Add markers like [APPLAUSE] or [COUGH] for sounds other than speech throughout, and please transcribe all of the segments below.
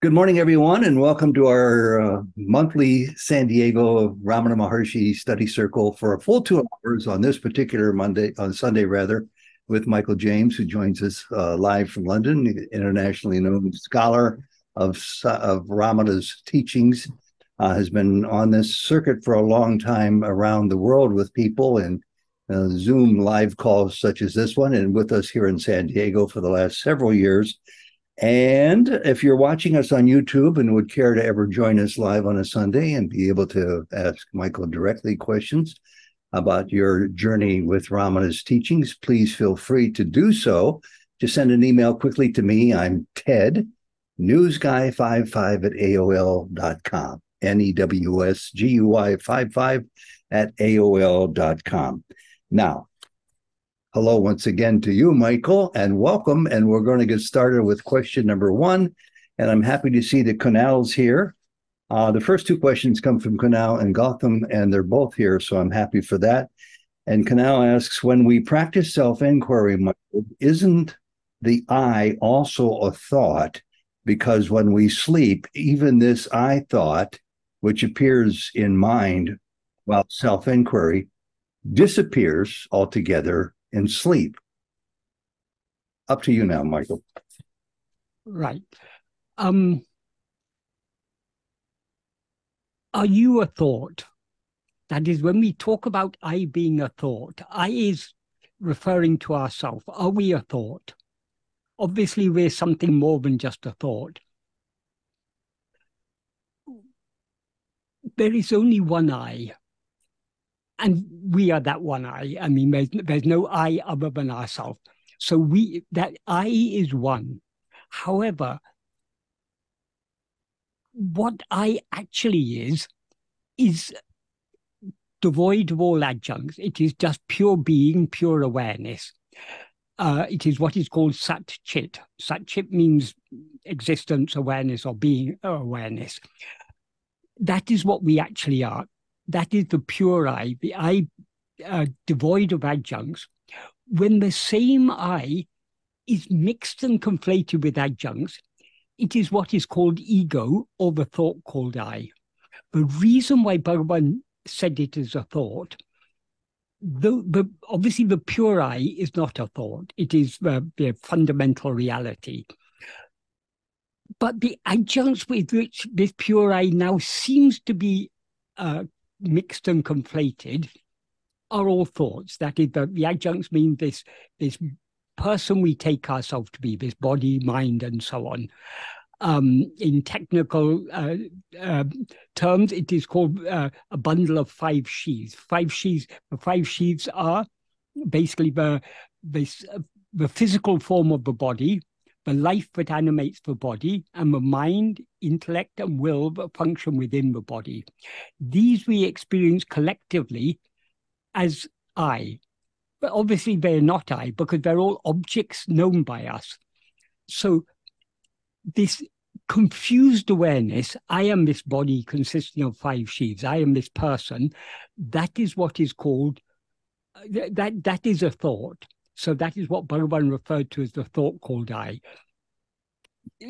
Good morning, everyone, and welcome to our uh, monthly San Diego Ramana Maharshi Study Circle for a full two hours on this particular Monday, on Sunday rather, with Michael James, who joins us uh, live from London, internationally known scholar of, of Ramana's teachings, uh, has been on this circuit for a long time around the world with people and uh, Zoom live calls such as this one, and with us here in San Diego for the last several years and if you're watching us on YouTube and would care to ever join us live on a Sunday and be able to ask Michael directly questions about your journey with Ramana's teachings, please feel free to do so. Just send an email quickly to me. I'm Ted, newsguy55 at AOL.com. N E W S G U Y 55 at AOL.com. Now, Hello once again to you, Michael, and welcome. And we're going to get started with question number one. And I'm happy to see the Kunals here. Uh, the first two questions come from Kunal and Gautam, and they're both here, so I'm happy for that. And Kunal asks, when we practice self-inquiry, Michael, isn't the I also a thought? Because when we sleep, even this I thought, which appears in mind while self-inquiry, disappears altogether and sleep. Up to you now, Michael. Right. Um, are you a thought? That is, when we talk about I being a thought, I is referring to ourselves. Are we a thought? Obviously, we're something more than just a thought. There is only one I and we are that one I. I mean, there's, there's no I other than ourselves. So we that I is one. However, what I actually is is devoid of all adjuncts. It is just pure being, pure awareness. Uh, it is what is called Sat Chit. Sat Chit means existence, awareness, or being awareness. That is what we actually are that is the pure I, the I uh, devoid of adjuncts. When the same I is mixed and conflated with adjuncts, it is what is called ego or the thought called I. The reason why Bhagavan said it as a thought, though the, obviously the pure I is not a thought, it is the, the fundamental reality. But the adjuncts with which this pure I now seems to be uh, mixed and conflated are all thoughts. That is, the, the adjuncts mean this this person we take ourselves to be, this body, mind, and so on. Um, in technical uh, uh, terms, it is called uh, a bundle of five sheaths. Five sheaths. The five sheaths are basically the this, the physical form of the body, the life that animates the body, and the mind, intellect, and will that function within the body. These we experience collectively as I. But obviously, they're not I because they're all objects known by us. So, this confused awareness I am this body consisting of five sheaths, I am this person, that is what is called, uh, that, that is a thought. So that is what Bhagavan referred to as the thought called I.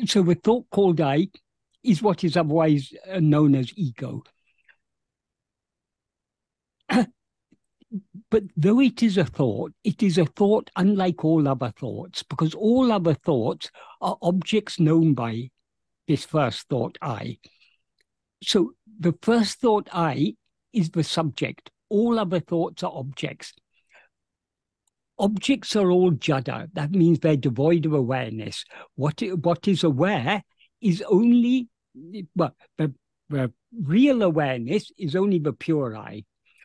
So the thought called I is what is otherwise uh, known as ego. [CLEARS THROAT] but though it is a thought, it is a thought unlike all other thoughts, because all other thoughts are objects known by this first thought I. So the first thought I is the subject. All other thoughts are objects objects are all jada. That means they're devoid of awareness. What, what is aware is only, well, the, the real awareness is only the pure I.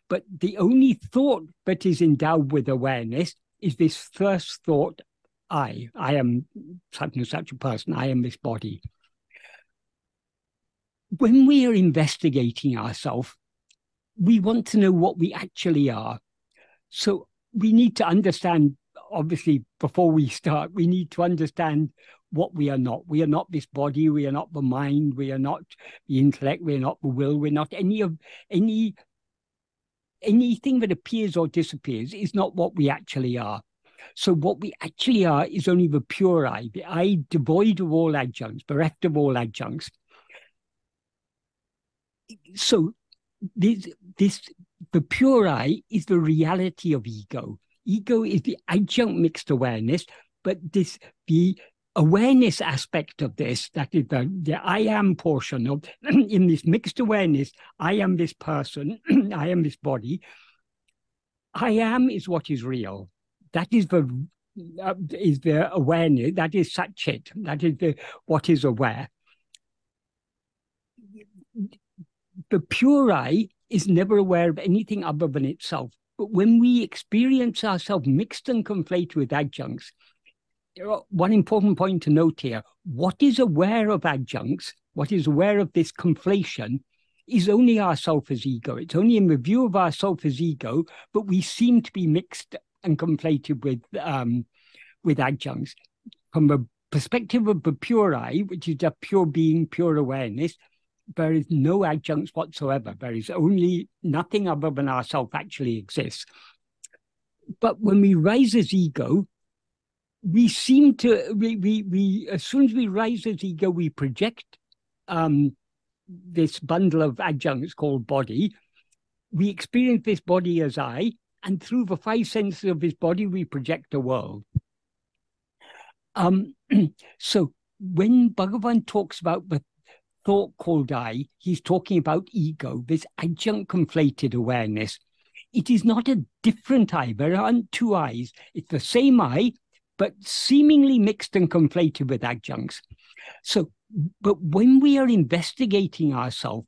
But the only thought that is endowed with awareness is this first thought I. I am such and such a person. I am this body. When we are investigating ourselves, we want to know what we actually are. So we need to understand, obviously, before we start, we need to understand what we are not. We are not this body. We are not the mind. We are not the intellect. We are not the will. We're not any of any anything that appears or disappears is not what we actually are. So what we actually are is only the pure I, the I devoid of all adjuncts, bereft of all adjuncts. So this this the pure I is the reality of ego. Ego is the adjunct mixed awareness, but this the awareness aspect of this, that is the, the I am portion of [CLEARS THROAT] in this mixed awareness, I am this person, [CLEARS THROAT] I am this body. I am is what is real. That is the uh, is the awareness. That is sat chit. That is the what is aware. The pure I is never aware of anything other than itself. But when we experience ourselves mixed and conflated with adjuncts, one important point to note here what is aware of adjuncts, what is aware of this conflation, is only our self as ego. It's only in the view of our self as ego, but we seem to be mixed and conflated with um, with adjuncts. From the perspective of the pure I, which is just pure being, pure awareness, there is no adjuncts whatsoever. There is only nothing other than ourself actually exists. But when we rise as ego, we seem to we, we we as soon as we rise as ego, we project um, this bundle of adjuncts called body. We experience this body as I, and through the five senses of his body, we project the world. Um, [CLEARS THROAT] so when Bhagavan talks about the thought called I, he's talking about ego, this adjunct conflated awareness. It is not a different I. There aren't two eyes. It's the same I, but seemingly mixed and conflated with adjuncts. So, but when we are investigating ourselves,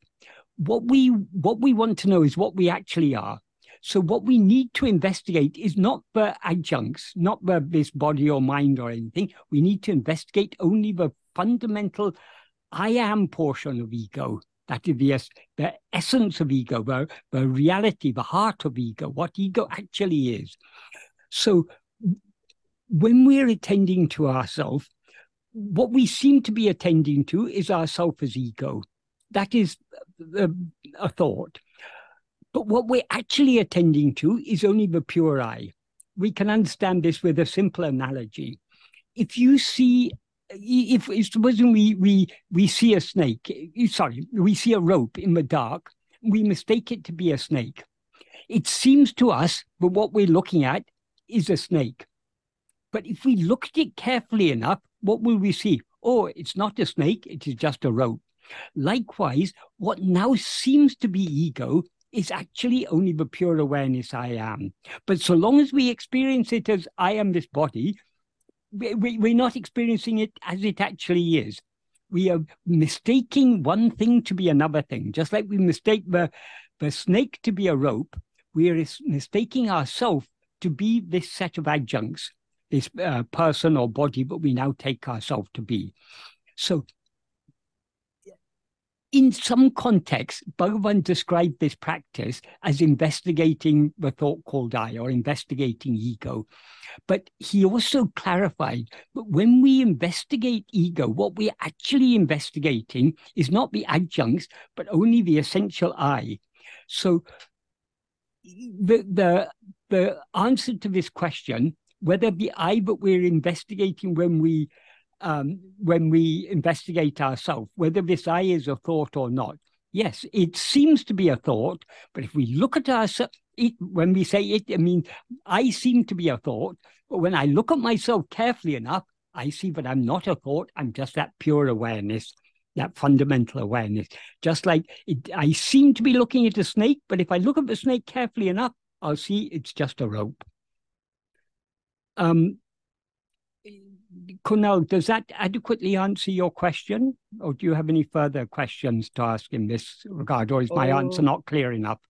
what we what we want to know is what we actually are. So what we need to investigate is not the adjuncts, not the this body or mind or anything. We need to investigate only the fundamental I am portion of ego. That is the, the essence of ego, the, the reality, the heart of ego, what ego actually is. So when we're attending to ourselves, what we seem to be attending to is ourself as ego. That is a, a thought. But what we're actually attending to is only the pure I. We can understand this with a simple analogy. If you see, if supposing we we we see a snake, sorry, we see a rope in the dark, we mistake it to be a snake. It seems to us that what we're looking at is a snake. But if we look at it carefully enough, what will we see? Oh, it's not a snake, it is just a rope. Likewise, what now seems to be ego is actually only the pure awareness I am. But so long as we experience it as I am this body, we, we, we're not experiencing it as it actually is. We are mistaking one thing to be another thing, just like we mistake the, the snake to be a rope. We are mistaking ourselves to be this set of adjuncts this uh, person or body but we now take ourselves to be. So, in some contexts, Bhagavan described this practice as investigating the thought called I or investigating ego. But he also clarified that when we investigate ego, what we're actually investigating is not the adjuncts, but only the essential I. So the the the answer to this question whether the I that we're investigating when we um, when we investigate ourselves, whether this I is a thought or not. Yes, it seems to be a thought, but if we look at ourselves, when we say it, I mean, I seem to be a thought, but when I look at myself carefully enough, I see that I'm not a thought, I'm just that pure awareness, that fundamental awareness. Just like it, I seem to be looking at a snake, but if I look at the snake carefully enough, I'll see it's just a rope. Um, Kunal, does that adequately answer your question? Or do you have any further questions to ask in this regard? Or is my uh, answer not clear enough?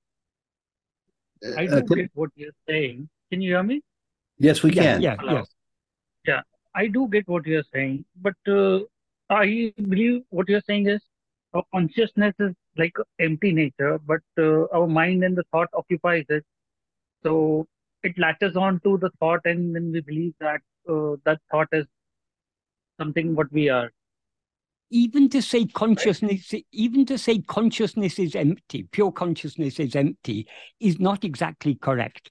I do uh, get what you're saying. Can you hear me? Yes, we can. Yeah, yeah, yes. Yeah, I do get what you're saying. But uh, I believe what you're saying is our consciousness is like empty nature, but uh, our mind and the thought occupies it. So it latches on to the thought and then we believe that uh, that thought is something what we are. Even to say consciousness right. even to say consciousness is empty pure consciousness is empty is not exactly correct.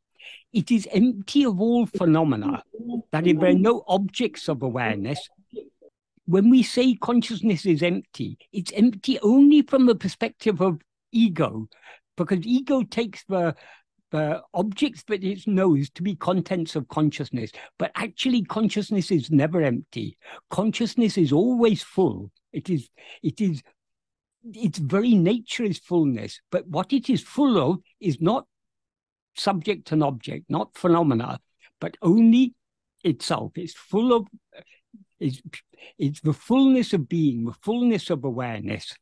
It is empty of all phenomena, that if there are no objects of awareness, when we say consciousness is empty, it's empty only from the perspective of ego, because ego takes the the objects that it knows to be contents of consciousness. But actually, consciousness is never empty. Consciousness is always full. It is, it is, its very nature is fullness. But what it is full of is not subject and object, not phenomena, but only itself. It's full of, it's, it's the fullness of being, the fullness of awareness.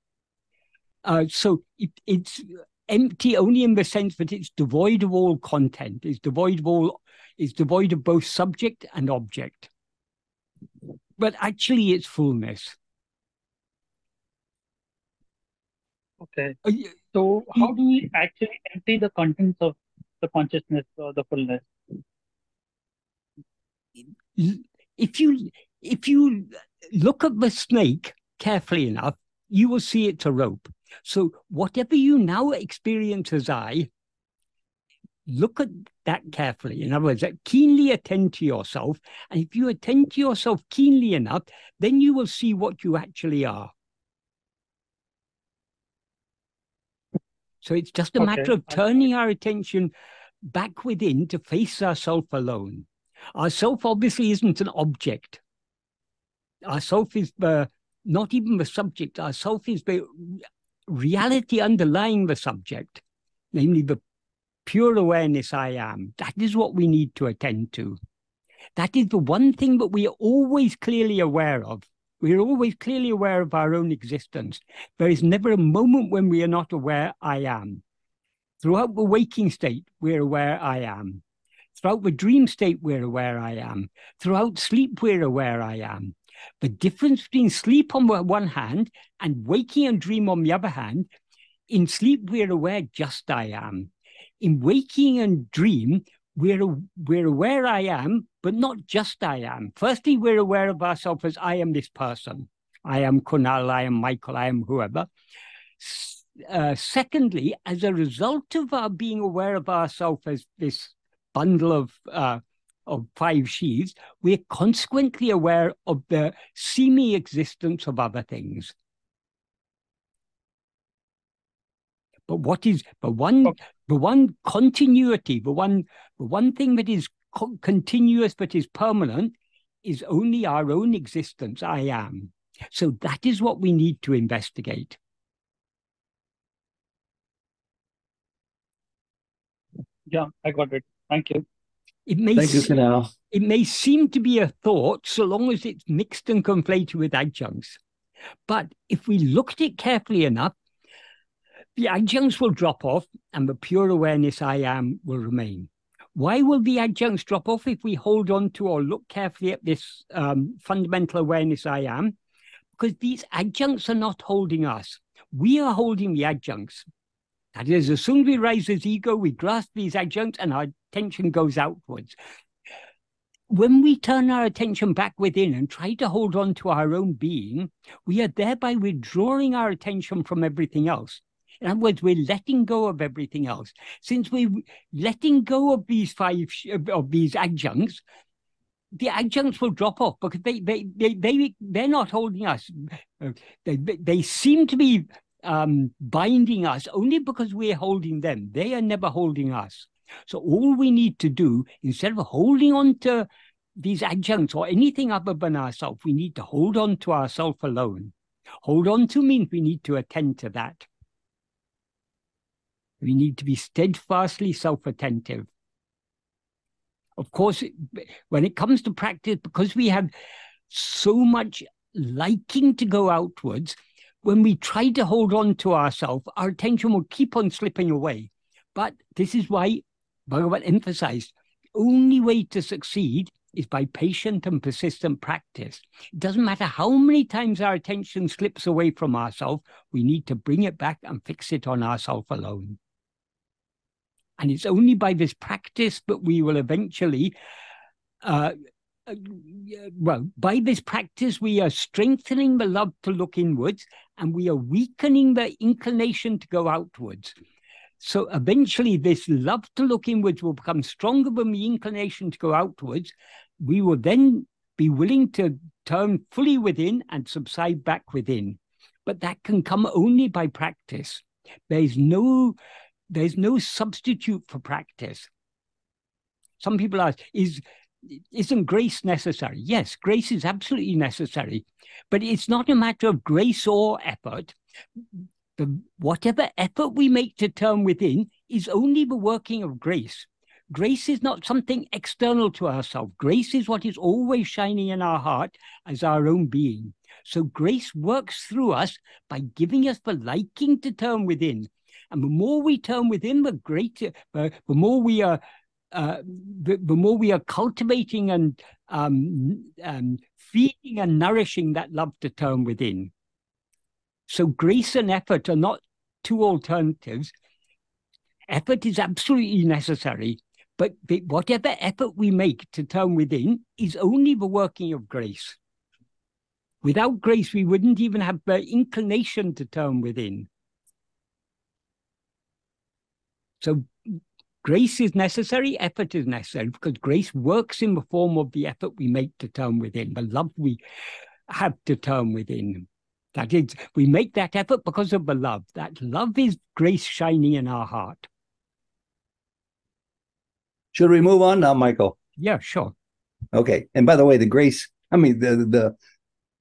Uh, so it, it's empty only in the sense that it's devoid of all content, is devoid of all, is devoid of both subject and object. But actually, it's fullness. Okay. Uh, so, how do we actually empty the contents of the consciousness or the fullness? If you if you look at the snake carefully enough, you will see it's a rope. So, whatever you now experience as I, look at that carefully. In other words, keenly attend to yourself. And if you attend to yourself keenly enough, then you will see what you actually are. So it's just a okay. matter of turning our attention back within to face ourself alone. Our self obviously isn't an object. Our self is the, not even the subject. Our self is the reality underlying the subject, namely the pure awareness I am. That is what we need to attend to. That is the one thing that we are always clearly aware of. We are always clearly aware of our own existence. There is never a moment when we are not aware I am. Throughout the waking state, we're aware I am. Throughout the dream state, we're aware I am. Throughout sleep, we're aware I am. The difference between sleep on one hand and waking and dream on the other hand, in sleep, we're aware just I am. In waking and dream, we're, we're aware I am, but not just I am. Firstly, we're aware of ourselves as I am this person. I am Kunal, I am Michael, I am whoever. Uh, secondly, as a result of our being aware of ourselves as this bundle of uh, of five sheaves, we're consequently aware of the seeming existence of other things. But what is the one the one continuity, the one the one thing that is co- continuous but is permanent is only our own existence. I am. So that is what we need to investigate. Yeah, I got it. Thank you. It may Thank you. It may seem to be a thought so long as it's mixed and conflated with adjuncts. But if we look at it carefully enough, the adjuncts will drop off and the pure awareness I am will remain. Why will the adjuncts drop off if we hold on to or look carefully at this um, fundamental awareness I am? Because these adjuncts are not holding us. We are holding the adjuncts. That is, as soon as we raise this ego, we grasp these adjuncts and our attention goes outwards. When we turn our attention back within and try to hold on to our own being, we are thereby withdrawing our attention from everything else. In other words, we're letting go of everything else. Since we're letting go of these five of these adjuncts, the adjuncts will drop off because they they they, they they're not holding us. They they seem to be um, binding us only because we're holding them. They are never holding us. So all we need to do, instead of holding on to these adjuncts or anything other than ourselves, we need to hold on to ourselves alone. Hold on to means we need to attend to that. We need to be steadfastly self attentive. Of course, when it comes to practice, because we have so much liking to go outwards, when we try to hold on to ourselves, our attention will keep on slipping away. But this is why Bhagavan emphasized only way to succeed is by patient and persistent practice. It doesn't matter how many times our attention slips away from ourselves, we need to bring it back and fix it on ourselves alone. And it's only by this practice that we will eventually uh, uh, well, by this practice, we are strengthening the love to look inwards and we are weakening the inclination to go outwards. So eventually, this love to look inwards will become stronger than the inclination to go outwards. We will then be willing to turn fully within and subside back within. But that can come only by practice. There's no there's no substitute for practice. Some people ask, is isn't grace necessary? Yes, grace is absolutely necessary, but it's not a matter of grace or effort. The, whatever effort we make to turn within is only the working of grace. Grace is not something external to ourselves. Grace is what is always shining in our heart as our own being. So grace works through us by giving us the liking to turn within. And the more we turn within, the greater, the, the more we are, uh, the, the, more we are cultivating and um, um, feeding and nourishing that love to turn within. So grace and effort are not two alternatives. Effort is absolutely necessary, but whatever effort we make to turn within is only the working of grace. Without grace, we wouldn't even have the inclination to turn within. So grace is necessary, effort is necessary, because grace works in the form of the effort we make to turn within, the love we have to turn within. That is, we make that effort because of the love. That love is grace shining in our heart. Should we move on now, Michael? Yeah, sure. Okay. And by the way, the grace, I mean the the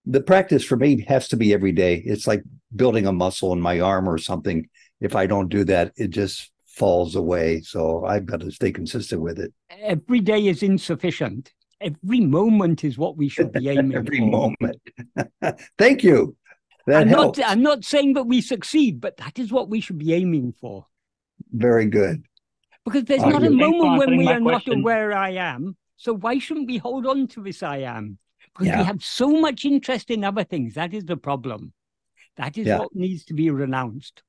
the practice for me has to be every day. It's like building a muscle in my arm or something. If I don't do that, it just falls away. So I've got to stay consistent with it. Every day is insufficient. Every moment is what we should be aiming [LAUGHS] every for. moment. [LAUGHS] Thank you. That I'm helps. not I'm not saying that we succeed, but that is what we should be aiming for. Very good. Because there's not a you- Thanks moment when we my are not aware I am. So why shouldn't we hold on to this I am? Because Yeah. we have so much interest in other things. That is the problem. That is Yeah. what needs to be renounced.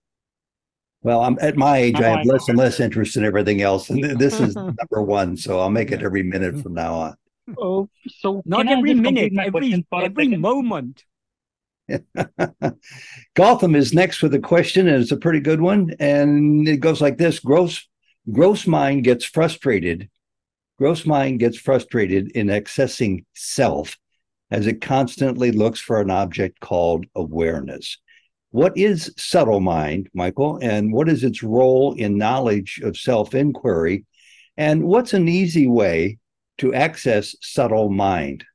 Well, I'm at my age, I oh, have I less and less interest in everything else. And th- [LAUGHS] this is number one. So I'll make it every minute from now on. Oh, so Not every minute, every question for a every second? moment. [LAUGHS] Gautam is next with a question, and it's a pretty good one. And it goes like this: Gross, gross mind gets frustrated. Gross mind gets frustrated in accessing self as it constantly looks for an object called awareness. What is subtle mind, Michael? And what is its role in knowledge of self inquiry? And what's an easy way to access subtle mind?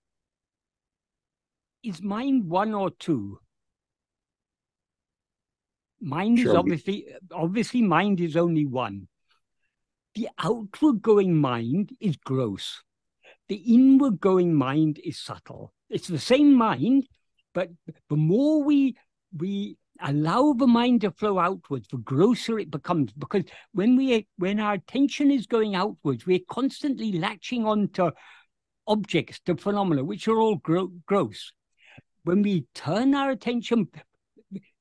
Is mind one or two? Mind is obviously obviously mind is only one. The outward going mind is gross. The inward going mind is subtle. It's the same mind, but the more we we allow the mind to flow outwards, the grosser it becomes. Because when we when our attention is going outwards, we're constantly latching on to objects, to phenomena, which are all gro- gross. When we turn our attention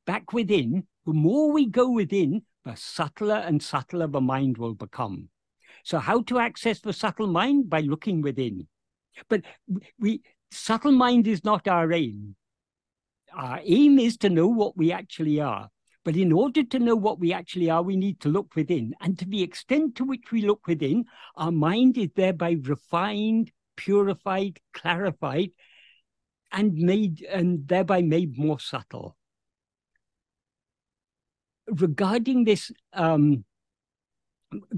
back within, the more we go within, the subtler and subtler the mind will become. So, how to access the subtle mind? By looking within. But we subtle mind is not our aim. Our aim is to know what we actually are. But in order to know what we actually are, we need to look within. And to the extent to which we look within, our mind is thereby refined, purified, clarified, and made and thereby made more subtle. Regarding this um,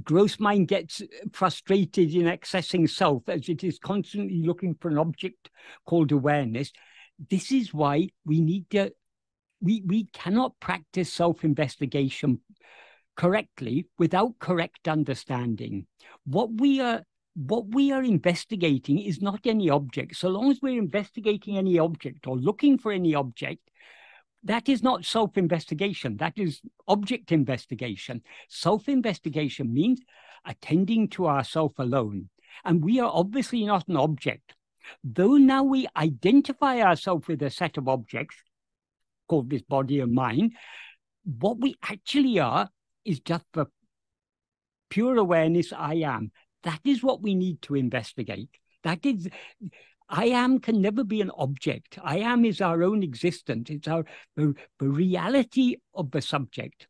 gross mind gets frustrated in accessing self as it is constantly looking for an object called awareness. This is why we need to, we, we cannot practice self investigation correctly without correct understanding. What we are what we are investigating is not any object. So long as we're investigating any object or looking for any object, that is not self investigation. That is object investigation. Self investigation means attending to ourself alone. And we are obviously not an object. Though now we identify ourselves with a set of objects called this body and mind, what we actually are is just the pure awareness I am. That is what we need to investigate. That is, I am can never be an object. I am is our own existence. It's our the, the reality of the subject.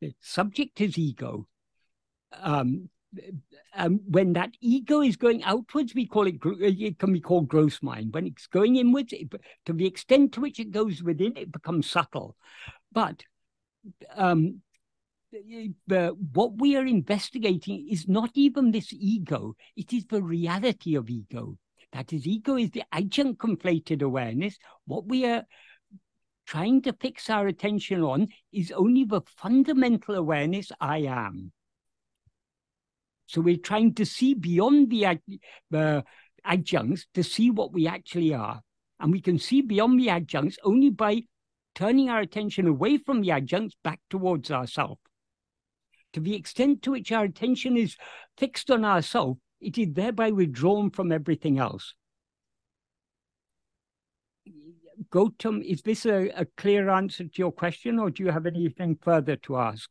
The subject is ego. Um, um, when that ego is going outwards, we call it, it can be called gross mind. When it's going inwards, it, to the extent to which it goes within, it becomes subtle. But um, what we are investigating is not even this ego, it is the reality of ego. That is, ego is the adjunct conflated awareness. What we are trying to fix our attention on is only the fundamental awareness I am. So we're trying to see beyond the, the adjuncts to see what we actually are. And we can see beyond the adjuncts only by turning our attention away from the adjuncts back towards ourselves. To the extent to which our attention is fixed on ourselves, it is thereby withdrawn from everything else. Gautam, is this a, a clear answer to your question, or do you have anything further to ask?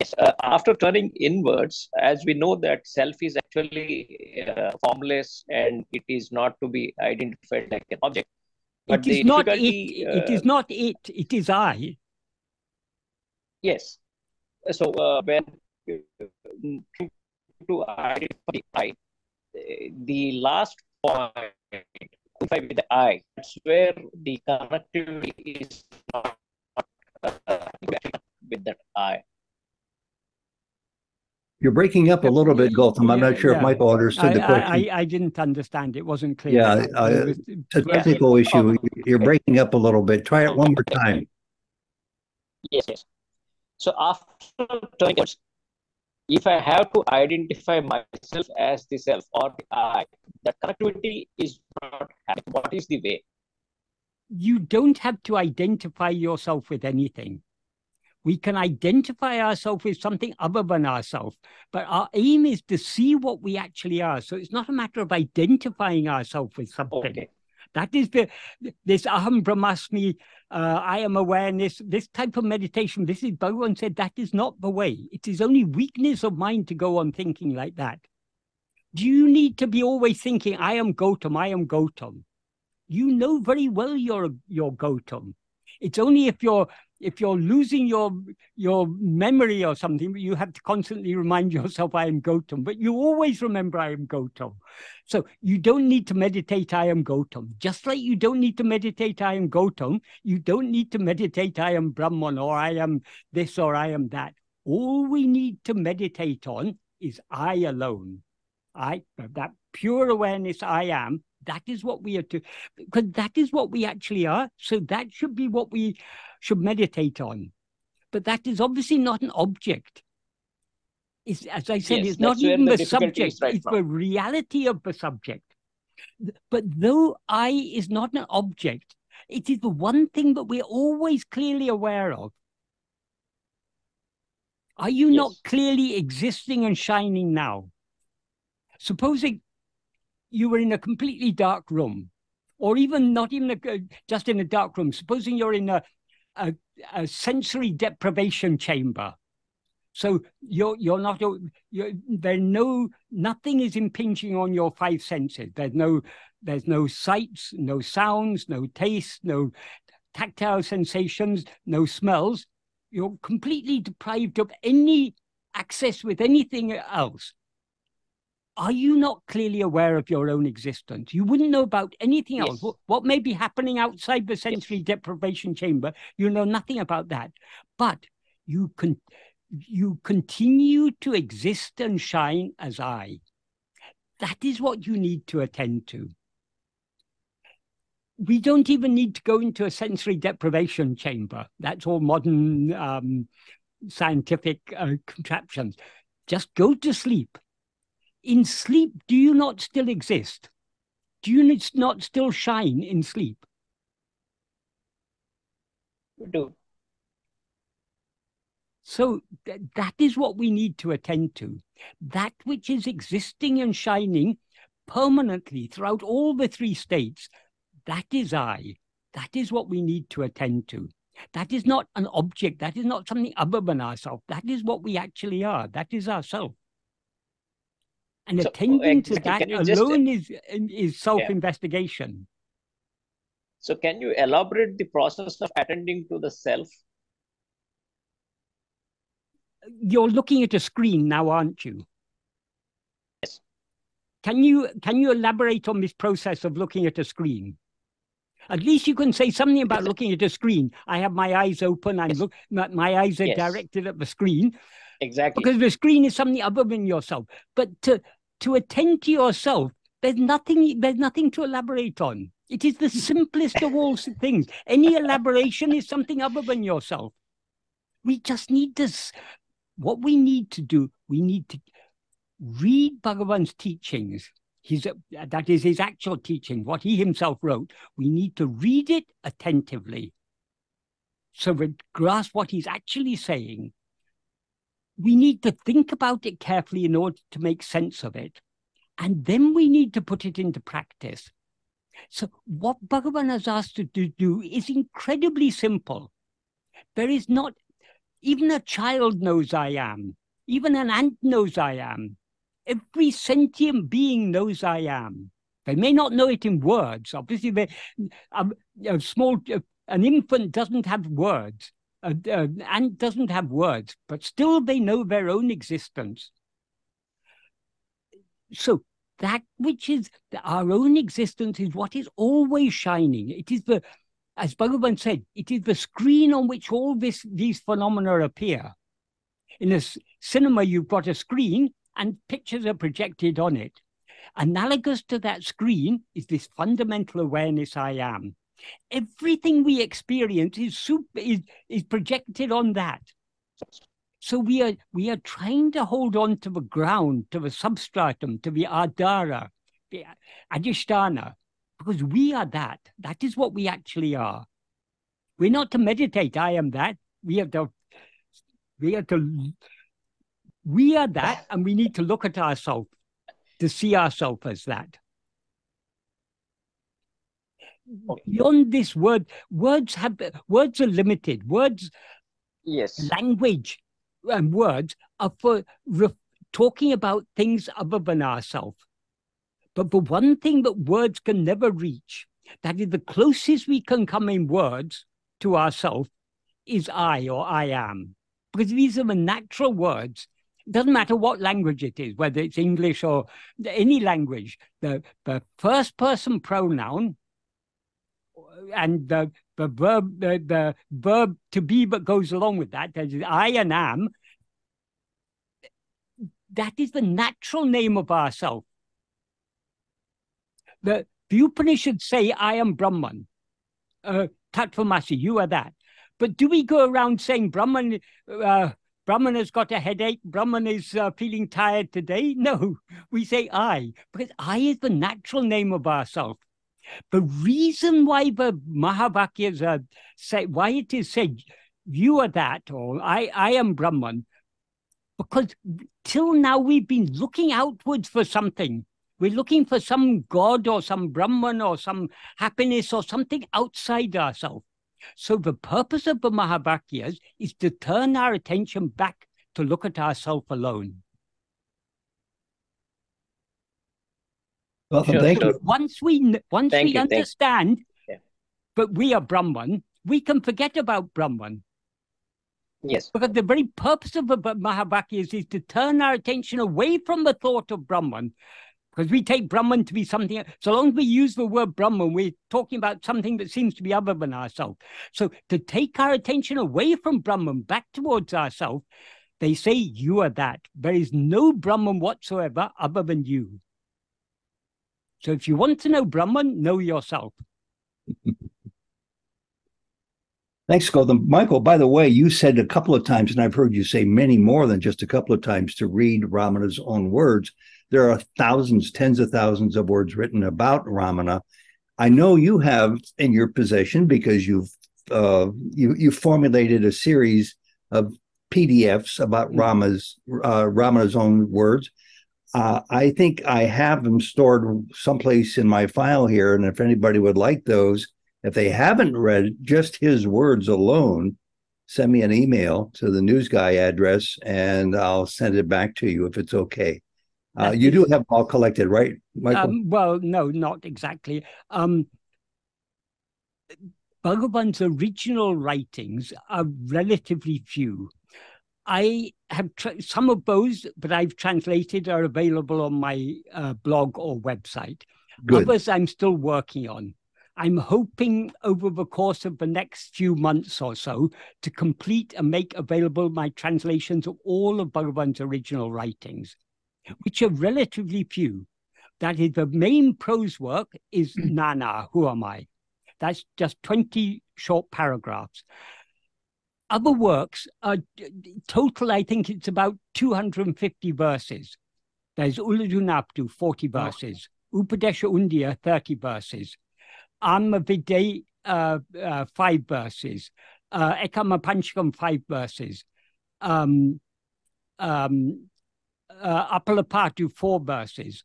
Yes, uh, after turning inwards, as we know that self is actually uh, formless and it is not to be identified like an object. But it is not it. Uh, it is not it. It is I. Yes. So uh, when to identify I, the last point with the I, that's where the connectivity is not uh, with that I. You're breaking up a little bit, Gautam. I'm not sure if Michael understood the question. I, I, didn't understand. It wasn't clear. Yeah, uh, it's a technical issue. You're breaking up a little bit. Try it one more time. Yes, yes. So after turning if I have to identify myself as the self or the I, the connectivity is not happening. What is the way? You don't have to identify yourself with anything. We can identify ourselves with something other than ourselves, but our aim is to see what we actually are. So it's not a matter of identifying ourselves with something. Okay. That is the this aham brahmasmi, uh, I am awareness, this type of meditation. This is Bhagavan said that is not the way. It is only weakness of mind to go on thinking like that. Do you need to be always thinking, I am Gautam, I am Gautam? You know very well you're you're Gautam. It's only if you're if you're losing your your memory or something, you have to constantly remind [LAUGHS] yourself, I am Gautam. But you always remember I am Gautam. So you don't need to meditate, I am Gautam. Just like you don't need to meditate, I am Gautam, you don't need to meditate, I am Brahman or I am this or I am that. All we need to meditate on is I alone. I that pure awareness I am that is what we are to, because that is what we actually are. So that should be what we should meditate on. But that is obviously not an object. It's, as I said, yes, it's not even the, the subject, right it's the reality of the subject. But though I is not an object, it is the one thing that we're always clearly aware of. Are you yes. not clearly existing and shining now? Supposing you were in a completely dark room, or even not even a, just in a dark room. Supposing you're in a, a, a sensory deprivation chamber. So you're you're not you're, there no nothing is impinging on your five senses. There's no there's no sights, no sounds, no taste, no tactile sensations, no smells. You're completely deprived of any access with anything else are you not clearly aware of your own existence? You wouldn't know about anything else. What, what, may be happening outside the sensory yes. deprivation chamber, you know nothing about that. But you can you continue to exist and shine as I. That is what you need to attend to. We don't even need to go into a sensory deprivation chamber. That's all modern um, scientific uh, contraptions. Just go to sleep in sleep, do you not still exist? Do you not still shine in sleep? We do. So th- that is what we need to attend to. That which is existing and shining permanently throughout all the three states, that is I. That is what we need to attend to. That is not an object. That is not something other than ourselves. That is what we actually are. That is ourself. And so, attending to that alone just, is is self-investigation. Yeah. So can you elaborate the process of attending to the self you're looking at a screen now, aren't you? Yes. Can you can you elaborate on this process of looking at a screen? At least you can say something about looking at a screen. I have my eyes open and Yes. look. My, my eyes are Yes. directed at the screen Exactly. because the screen is something other than yourself. But to to attend to yourself, there's nothing. There's nothing to elaborate on. It is the simplest of all [LAUGHS] things. Any elaboration is something other than yourself. We just need this. What we need to do, we need to read Bhagavan's teachings. His, that is his actual teaching, what he himself wrote. We need to read it attentively so we grasp what he's actually saying. We need to think about it carefully in order to make sense of it. And then we need to put it into practice. So, what Bhagavan has asked us to do is incredibly simple. There is not, even a child knows I am, even an ant knows I am. Every sentient being knows I am. They may not know it in words. Obviously, they, um, a small, an infant doesn't have words. A- An ant doesn't have words, but still they know their own existence. So that which is our own existence is what is always shining. It is the, as Bhagavan said, it is the screen on which all this these phenomena appear. In a cinema, you've got a screen and pictures are projected on it. Analogous to that screen is this fundamental awareness I am. Everything we experience is super, is, is projected on that. So we are we are trying to hold on to the ground, to the substratum, to the adhara, the adhisthana, because we are that. That is what we actually are. We're not to meditate. I am that. We have to. We have to. We are that, and we need to look at ourselves to see ourselves as that. Okay. Beyond this word, words have words are limited. Words Yes. language and words are for re- talking about things other than ourselves. But the one thing that words can never reach, that is the closest we can come in words to ourselves, is I or I am. Because these are the natural words. It doesn't matter what language it is, whether it's English or any language. The, the first person pronoun and the the verb the, the verb to be that goes along with that i and am that is the natural name of ourself the the upanishads say i am brahman uh tattvamasi you are that but do we go around saying brahman uh Brahman has got a headache. Brahman is uh, feeling tired today. No, [LAUGHS] we say I, because I is the natural name of ourself. The reason why the Mahavakyas are uh, say why it is said you are that or I I am Brahman, because till now we've been looking outwards for something. We're looking for some god or some Brahman or some happiness or something outside ourselves. So the purpose of the Mahavakyas is to turn our attention back to look at ourselves alone. Well, Sure, thank sure. you. Once we once Thank we you, understand Yeah. that we are Brahman, we can forget about Brahman. Yes. Because the very purpose of the B- Mahavakyas is to turn our attention away from the thought of Brahman. Because we take Brahman to be something, so long as we use the word Brahman, we're talking about something that seems to be other than ourselves. So to take our attention away from Brahman back towards ourselves, they say, You are that. There is no Brahman whatsoever other than you. So if you want to know Brahman, know yourself. Thanks, Gautam. Michael, by the way, you said a couple of times, and I've heard you say many more than just a couple of times to read Ramana's own words. There are thousands, tens of thousands of words written about Ramana. I know you have in your possession because you've uh, you you formulated a series of PDFs about Rama's uh, Ramana's own words. Uh, I think I have them stored someplace in my file here, and if anybody would like those, if they haven't read just his words alone, send me an email to the news guy address and I'll send it back to you if it's okay. Uh, you do have them all collected, right, Michael? Um, well, no, not exactly. Um, Bhagavan's original writings are relatively few. I have tra- some of those, but I've translated are available on my uh, blog or website. Good. Others I'm still working on. I'm hoping over the course of the next few months or so to complete and make available my translations of all of Bhagavan's original writings, which are relatively few. That is, the main prose work is Nan Yar, Who Am I? That's just 20 short paragraphs. Other works are total, I think it's about 250 verses. There's Ulladu 40 verses, Upadesha Undiyar, 30 verses, Amma Viday, uh, uh, five verses, uh, Ekatma Panchakam, five verses, um, um, uh, Appalappattu, four verses,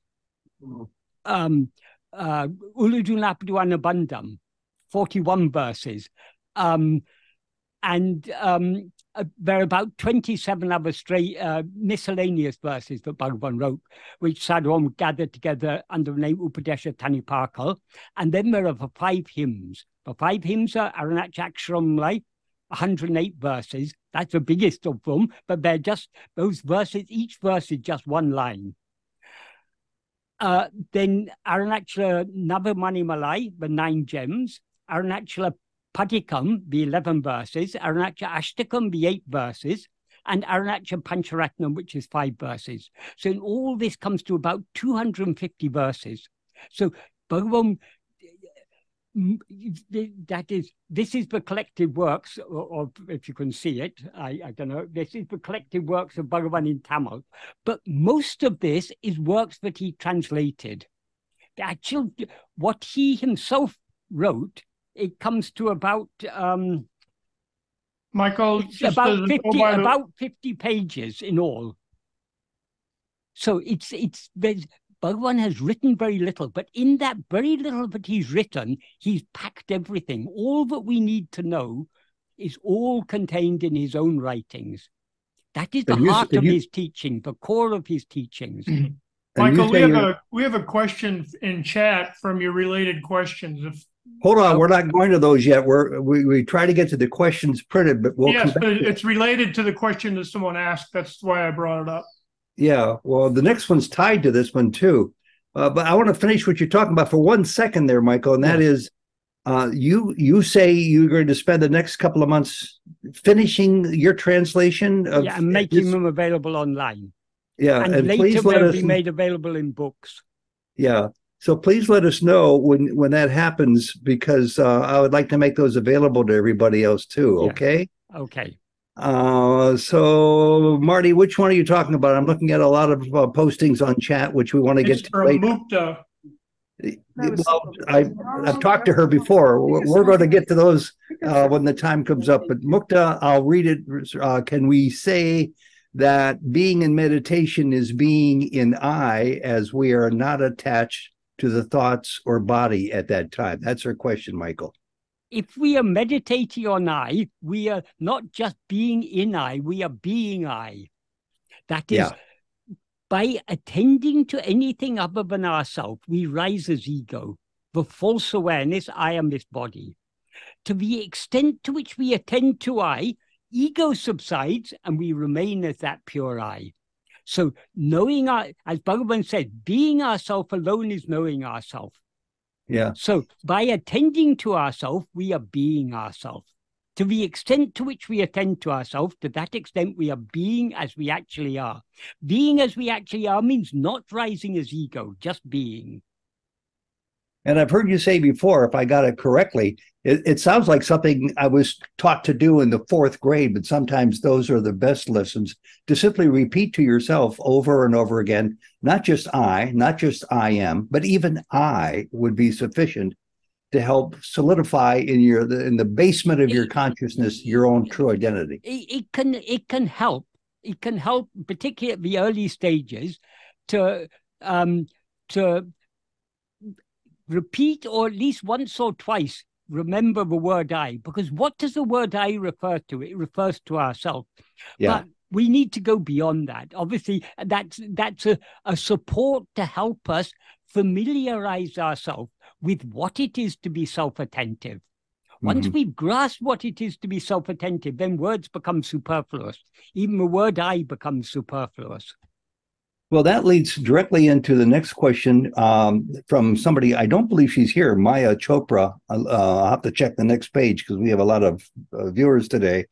um, uh, Anubandham, 41 verses. Um, and um, uh, there are about 27 other straight, uh, miscellaneous verses that Bhagavan wrote, which Sadhu Om gathered together under the name Upadesha Tanipakal. And then there are the five hymns. The five hymns are Arunachaksharam 108 verses. That's the biggest of them, but they're just those verses, each verse is just one line. Uh, then Navamani Malai, the nine gems, Arunachala Padikam, the 11 verses, Arunachala Ashtakam, the eight verses, and Arunachala Pancharatnam, which is five verses. So in all this comes to about 250 verses. So Bhagavan, that is, this is the collective works, of, if you can see it, I, I don't know, this is the collective works of Bhagavan in Tamil, but most of this is works that he translated. The actual, what he himself wrote it comes to about um, Michael, about fifty about fifty pages in all. So it's it's there's Bhagavan has written very little, but in that very little that he's written, he's packed everything. All that we need to know is all contained in his own writings. That is the you, heart of you, his teaching, the core of his teachings. Michael, we have a we have a question in chat from your related questions. If Hold on, we're not going to those yet. We're we, we try to get to the questions printed, but we'll yes, but it's related to the question that someone asked. That's why I brought it up. Yeah, well, the next one's tied to this one too. Uh, but I want to finish what you're talking about for one second there, Michael, and that yeah. is, uh, you you say you're going to spend the next couple of months finishing your translation of yeah, and making this... them available online. Yeah, and, and later they'll be made available in books. Yeah, so please let us know when when that happens because uh, I would like to make those available to everybody else too. Yeah. Okay. Okay. Uh, so Marty, which one are you talking about? I'm looking at a lot of uh, postings on chat, which we want to get to later. Mukta. Well, I, I've talked to her before. We're, we're going to get to those uh, when the time comes up. But Mukta, I'll read it. Uh, can we say that being in meditation is being in I, as we are not attached to the thoughts or body at that time? That's her question, Michael. If we are meditating on I, we are not just being in I, we are being I. That is, yeah. by attending to anything other than ourselves, we rise as ego, the false awareness, I am this body. To the extent to which we attend to I, ego subsides and we remain as that pure I. So knowing our, as Bhagavan said, being ourself alone is knowing ourself. Yeah. So by attending to ourself, we are being ourself. To the extent to which we attend to ourselves, to that extent we are being as we actually are. Being as we actually are means not rising as ego, just being. And I've heard you say before, if I got it correctly, it, it, sounds like something I was taught to do in the fourth grade, but sometimes those are the best lessons to simply repeat to yourself over and over again, not just I, not just I am, but even I would be sufficient to help solidify in your the, in the basement of your consciousness your own true identity. It, it can it can help. It can help, particularly at the early stages, to um, to repeat or at least once or twice remember the word I, because what does the word I refer to? It refers to ourselves. Yeah. But we need to go beyond that. Obviously, that's that's a, a support to help us familiarize ourselves with what it is to be self-attentive, Once Mhm. we've grasped what it is to be self attentive, then words become superfluous. Even the word I becomes superfluous. Well, that leads directly into the next question um, from somebody. I don't believe she's here, Maya Chopra. Uh, I'll have to check the next page because we have a lot of uh, viewers today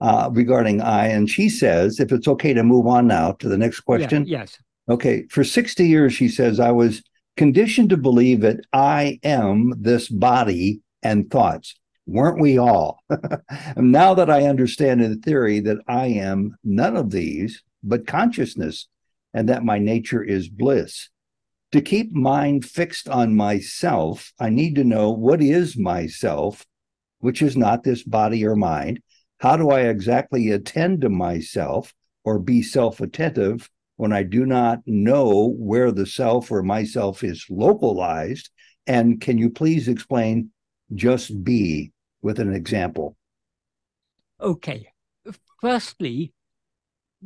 uh, regarding I. And she says, if it's okay to move on now to the next Yeah, question. yes. Okay. For 60 years, she says, I was conditioned to believe that I am this body and thoughts. Weren't we all? and [LAUGHS] now that I understand in theory that I am none of these, but consciousness, and that my nature is bliss. To keep mind fixed on myself, I need to know what is myself, which is not this body or mind. How do I exactly attend to myself or be self attentive when I do not know where the self or myself is localized? And can you please explain just be with an example? Okay. Firstly,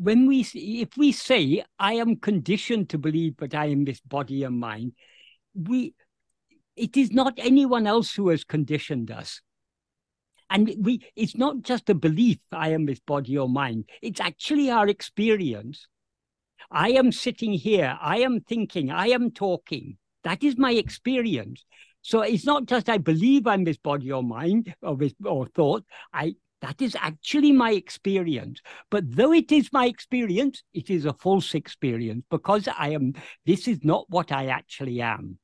when we if we say I am conditioned to believe that I am this body and mind, we it is not anyone else who has conditioned us. And we it's not just a belief I am this body or mind, it's actually our experience. I am sitting here, I am thinking, I am talking. That is my experience. So it's not just I believe I'm this body or mind or this or thought. I that is actually my experience. But though it is my experience, it is a false experience because I am, this is not what I actually am.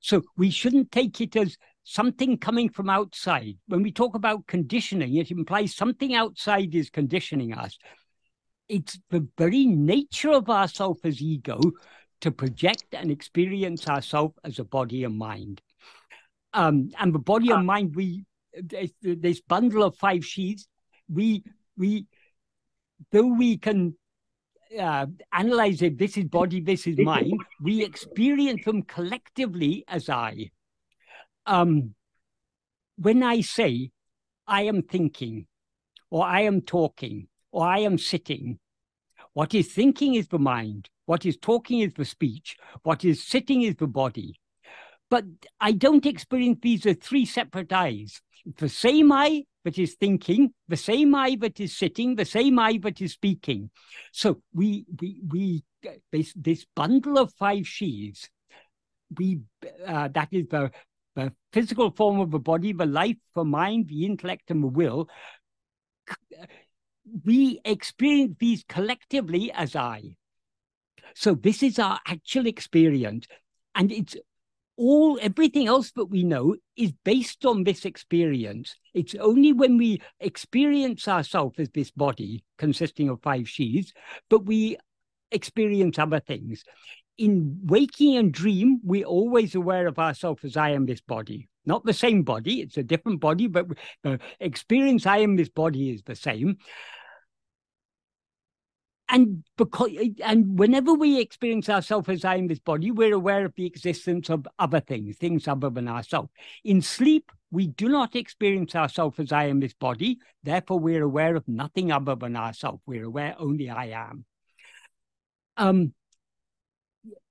So we shouldn't take it as something coming from outside. When we talk about conditioning, it implies something outside is conditioning us. It's the very nature of ourself as ego to project and experience ourself as a body and mind. Um, and the body and mind, we this, this bundle of five sheets, we we though we can uh, analyze it, this is body, this is mind, we experience them collectively as I. Um, when I say I am thinking, or I am talking, or I am sitting, what is thinking is the mind, what is talking is the speech, what is sitting is the body. But I don't experience these as three separate eyes the same I that is thinking, the same I that is sitting, the same I that is speaking. So we we we this this bundle of five sheaves, we uh, that is the the physical form of the body, the life, the mind, the intellect, and the will. We experience these collectively as I. So this is our actual experience, and it's all everything else that we know is based on this experience. It's only when we experience ourselves as this body consisting of five sheaths, but we experience other things. In waking and dream, we're always aware of ourselves as I am this body. Not the same body, it's a different body, but the experience I am this body is the same and because and whenever we experience ourselves as I am this body, we're aware of the existence of other things, things other than ourselves. In sleep, we do not experience ourselves as I am this body, therefore we're aware of nothing other than ourselves. We're aware only I am. Um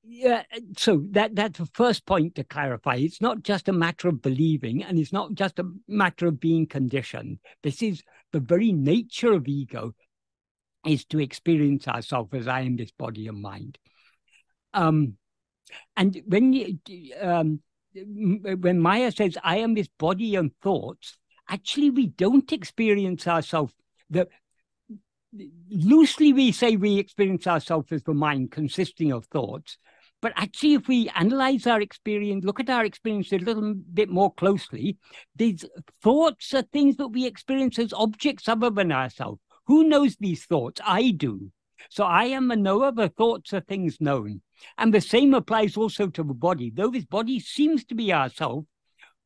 yeah, so that that's the first point to clarify. It's not just a matter of believing, and it's not just a matter of being conditioned. This is the very nature of ego is to experience ourselves as I am this body and mind. Um, and when you, um, when Maya says I am this body and thoughts, actually we don't experience ourselves. The loosely we say we experience ourselves as the mind consisting of thoughts, but actually, if we analyze our experience, look at our experience a little bit more closely, these thoughts are things that we experience as objects other than ourselves. Who knows these thoughts? I do. So I am a knower, the thoughts are things known. And the same applies also to the body. Though this body seems to be ourself,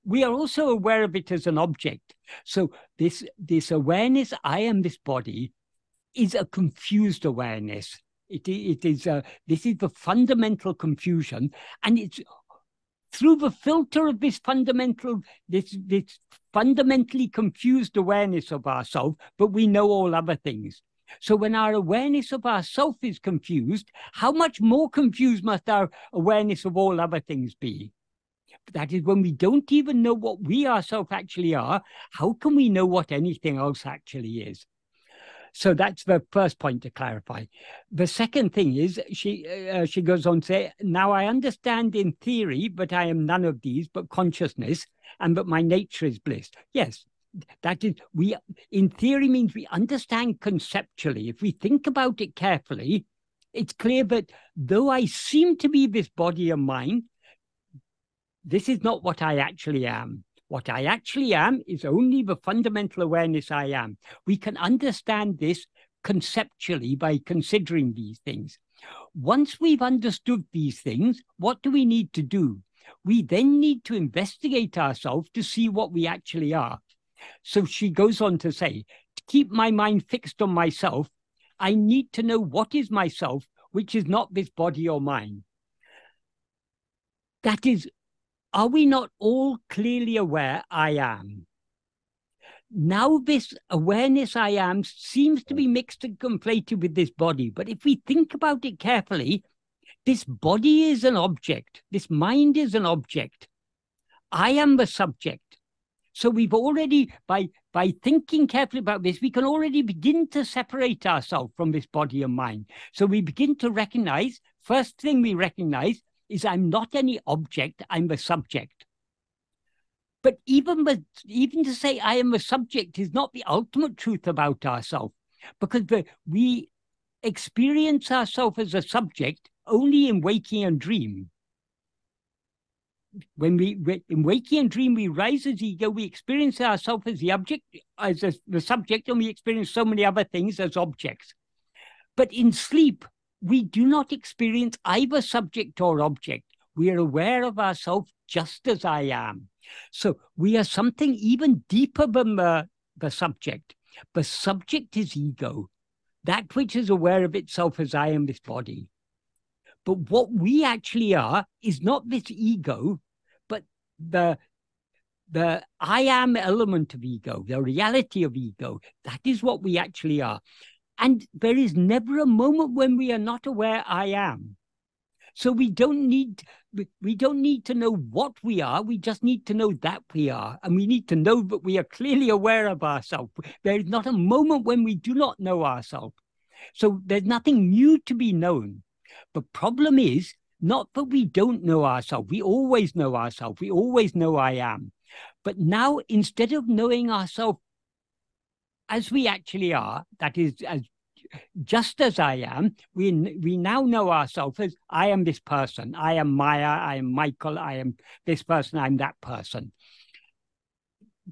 we are also aware of it as an object. So this, this awareness, I am this body, is a confused awareness. It, it is a, this is the fundamental confusion, and it's through the filter of this fundamental, this, this fundamentally confused awareness of ourself, but we know all other things. So when our awareness of ourself is confused, how much more confused must our awareness of all other things be? that is when we don't even know what we ourselves actually are, how can we know what anything else actually is? So that's the first point to clarify. The second thing is she uh, she goes on to say, now I understand in theory, but I am none of these, but consciousness, and that my nature is bliss. Yes, that is we in theory means we understand conceptually. If we think about it carefully, it's clear that though I seem to be this body and mind, this is not what I actually am. What I actually am is only the fundamental awareness I am. We can understand this conceptually by considering these things. Once we've understood these things, what do we need to do? We then need to investigate ourselves to see what we actually are. So she goes on to say, to keep my mind fixed on myself, I need to know what is myself, which is not this body or mind. That is are we not all clearly aware I am? Now, this awareness I am seems to be mixed and conflated with this body. But if we think about it carefully, this body is an object, this mind is an object. I am the subject. So we've already, by, by thinking carefully about this, we can already begin to separate ourselves from this body and mind. So we begin to recognize, first thing we recognize, is I'm not any object, I'm a subject. But even with, even to say I am a subject is not the ultimate truth about ourselves, because the, we experience ourselves as a subject only in waking and dream. When we in waking and dream we rise as ego, we experience ourselves as the object, as a, the subject, and we experience so many other things as objects. But in sleep, we do not experience either subject or object. We are aware of ourselves just as I am. So we are something even deeper than the, the subject. The subject is ego, that which is aware of itself as I am this body. But what we actually are is not this ego, but the the I am element of ego, the reality of ego. That is what we actually are. And there is never a moment when we are not aware I am. So we don't need we don't need to know what we are. We just need to know that we are, and we need to know that we are clearly aware of ourselves. There is not a moment when we do not know ourselves. So there's nothing new to be known. The problem is not that we don't know ourselves. We always know ourselves. We always know I am. But now, instead of knowing ourselves as we actually are, that is, as just as I am, we we now know ourselves as I am this person, I am Maya, I am Michael, I am this person, I'm that person.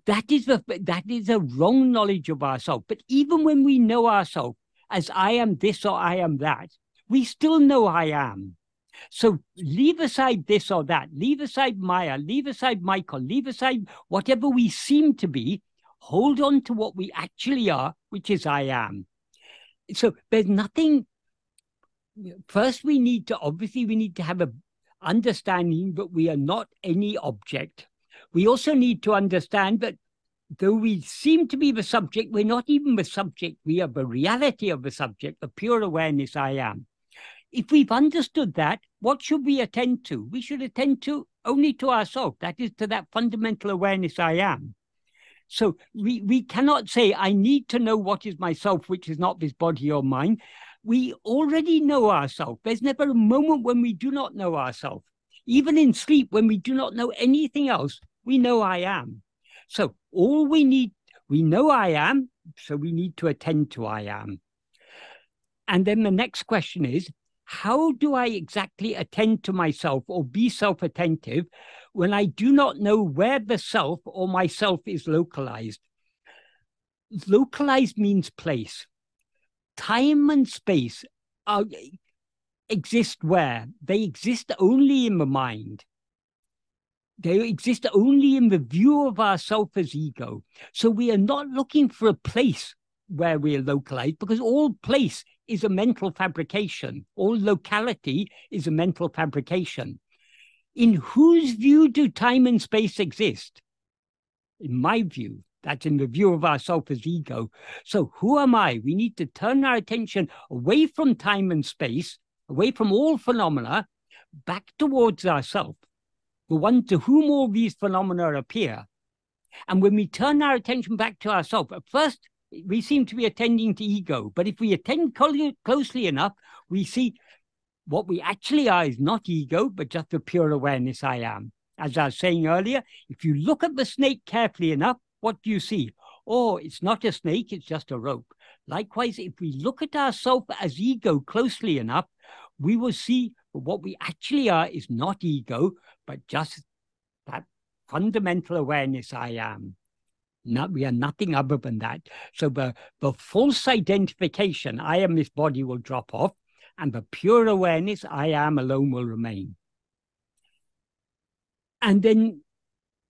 That is the that is a wrong knowledge of ourselves. But even when we know ourselves as I am this or I am that, we still know I am. So leave aside this or that, leave aside Maya, leave aside Michael, leave aside whatever we seem to be, hold on to what we actually are, which is I am. So there's nothing. First, we need to obviously we need to have a understanding that we are not any object. We also need to understand that though we seem to be the subject, we're not even the subject. We are the reality of the subject, the pure awareness I am. If we've understood that, what should we attend to? We should attend to only to ourselves, that is, to that fundamental awareness I am. So we, we cannot say, I need to know what is myself, which is not this body or mind. We already know ourselves. There's never a moment when we do not know ourselves. Even in sleep, when we do not know anything else, we know I am. So all we need, we know I am, so we need to attend to I am. And then the next question is, how do I exactly attend to myself or be self attentive when I do not know where the self or myself is localized? Localized means place. Time and space are, exist where? They exist only in the mind. They exist only in the view of ourself as ego. So we are not looking for a place where we are localized because all place is a mental fabrication. All locality is a mental fabrication. In whose view do time and space exist? In my view, that's in the view of ourself as ego. So who am I? We need to turn our attention away from time and space, away from all phenomena, back towards ourself. the one to whom all these phenomena appear. And when we turn our attention back to ourselves, at first we seem to be attending to ego, but if we attend closely enough, we see what we actually are is not ego, but just the pure awareness I am. As I was saying earlier, if you look at the snake carefully enough, what do you see? Oh, it's not a snake, it's just a rope. Likewise, if we look at ourselves as ego closely enough, we will see what we actually are is not ego, but just that fundamental awareness I am. Not, we are nothing other than that. So the, the false identification, I am this body, will drop off, and the pure awareness, I am alone, will remain. And then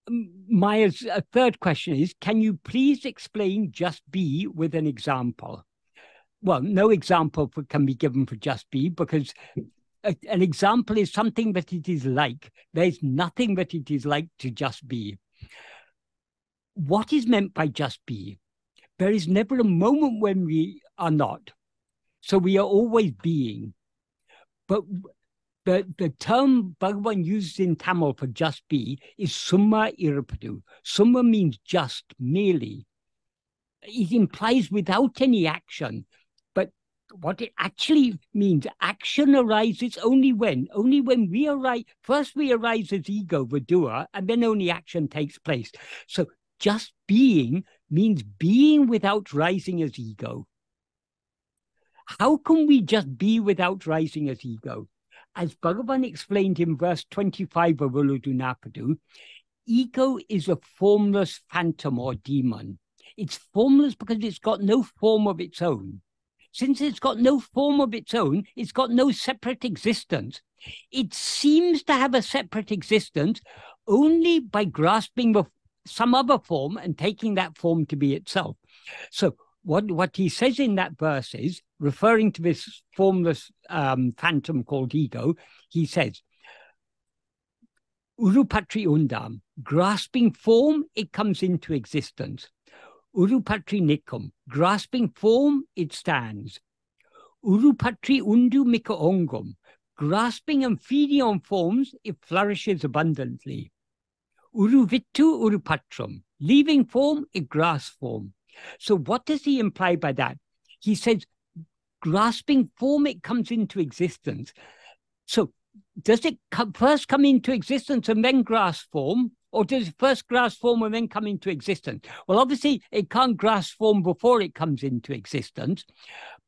Maya's uh, third question is Can you please explain just be with an example? Well, no example for, can be given for just be because a, an example is something that it is like. There's nothing that it is like to just be. What is meant by just be? There is never a moment when we are not. So we are always being. But the, the term Bhagavan uses in Tamil for just be is summa irapadu. Summa means just, merely. It implies without any action. But what it actually means, action arises only when? Only when we arise. First, we arise as ego, the doer, and then only action takes place. So just being means being without rising as ego. How can we just be without rising as ego? as Bhagavan explained in verse 25 of Ulladu Narpadu, ego is a formless phantom or demon. It's formless because it's got no form of its own. Since it's got no form of its own, it's got no separate existence. It seems to have a separate existence only by grasping some other form and taking that form to be itself. So what, what he says in that verse is, referring to this formless um, phantom called ego, he says, Urupatri undam, grasping form, it comes into existence. Urupatri nikum, grasping form, it stands. Urupatri undu mika ongum, grasping and feeding on forms, it flourishes abundantly. Uruvittu urupatram, leaving form, it grasps form. So, what does he imply by that? He says, grasping form, it comes into existence. So, does it come, first come into existence and then grasp form? Or does it first grasp form and then come into existence? Well, obviously, it can't grasp form before it comes into existence,